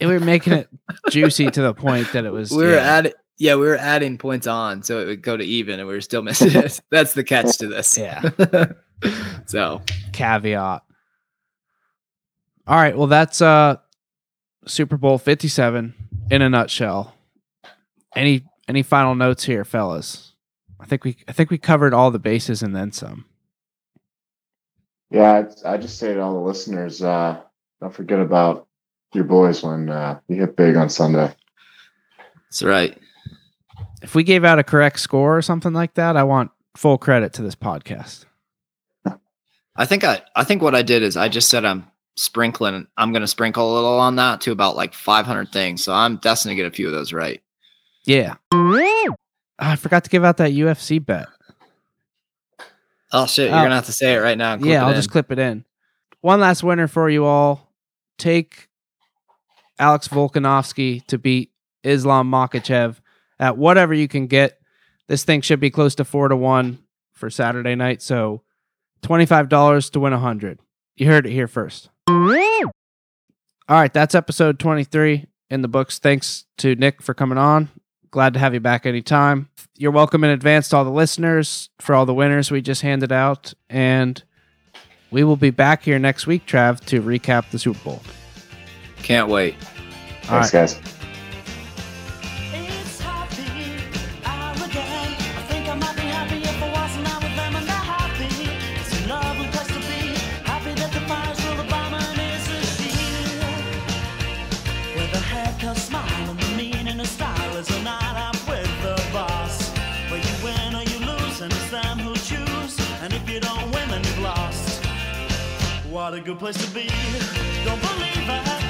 we were making it juicy to the point that it was. (laughs) We were yeah. adding, yeah, we were adding points on, so it would go to even, and we were still missing it. (laughs) That's the catch to this. Yeah. (laughs) so caveat. All right, well that's uh Super Bowl 57 in a nutshell. Any any final notes here, fellas? I think we I think we covered all the bases and then some. Yeah, I, I just say to all the listeners, uh, don't forget about your boys when uh, you hit big on Sunday. that's right. If we gave out a correct score or something like that, I want full credit to this podcast. I think I I think what I did is I just said I'm sprinkling. I'm going to sprinkle a little on that to about like 500 things. So I'm destined to get a few of those right. Yeah. Ah, I forgot to give out that UFC bet. Oh shit! You're Oh. gonna have to say it right now. yeah, I'll in. just clip it in. One last winner for you all. Take Alex Volkanovski to beat Islam Makhachev at whatever you can get. This thing should be close to four to one for Saturday night. So twenty five dollars to win a hundred. You heard it here first. All right, that's episode twenty three in the books. Thanks to Nick for coming on. Glad to have you back anytime. You're welcome in advance to all the listeners for all the winners we just handed out. And we will be back here next week, Trav, to recap the Super Bowl. Can't wait. Thanks, right. guys. What a good place to be. Don't believe it.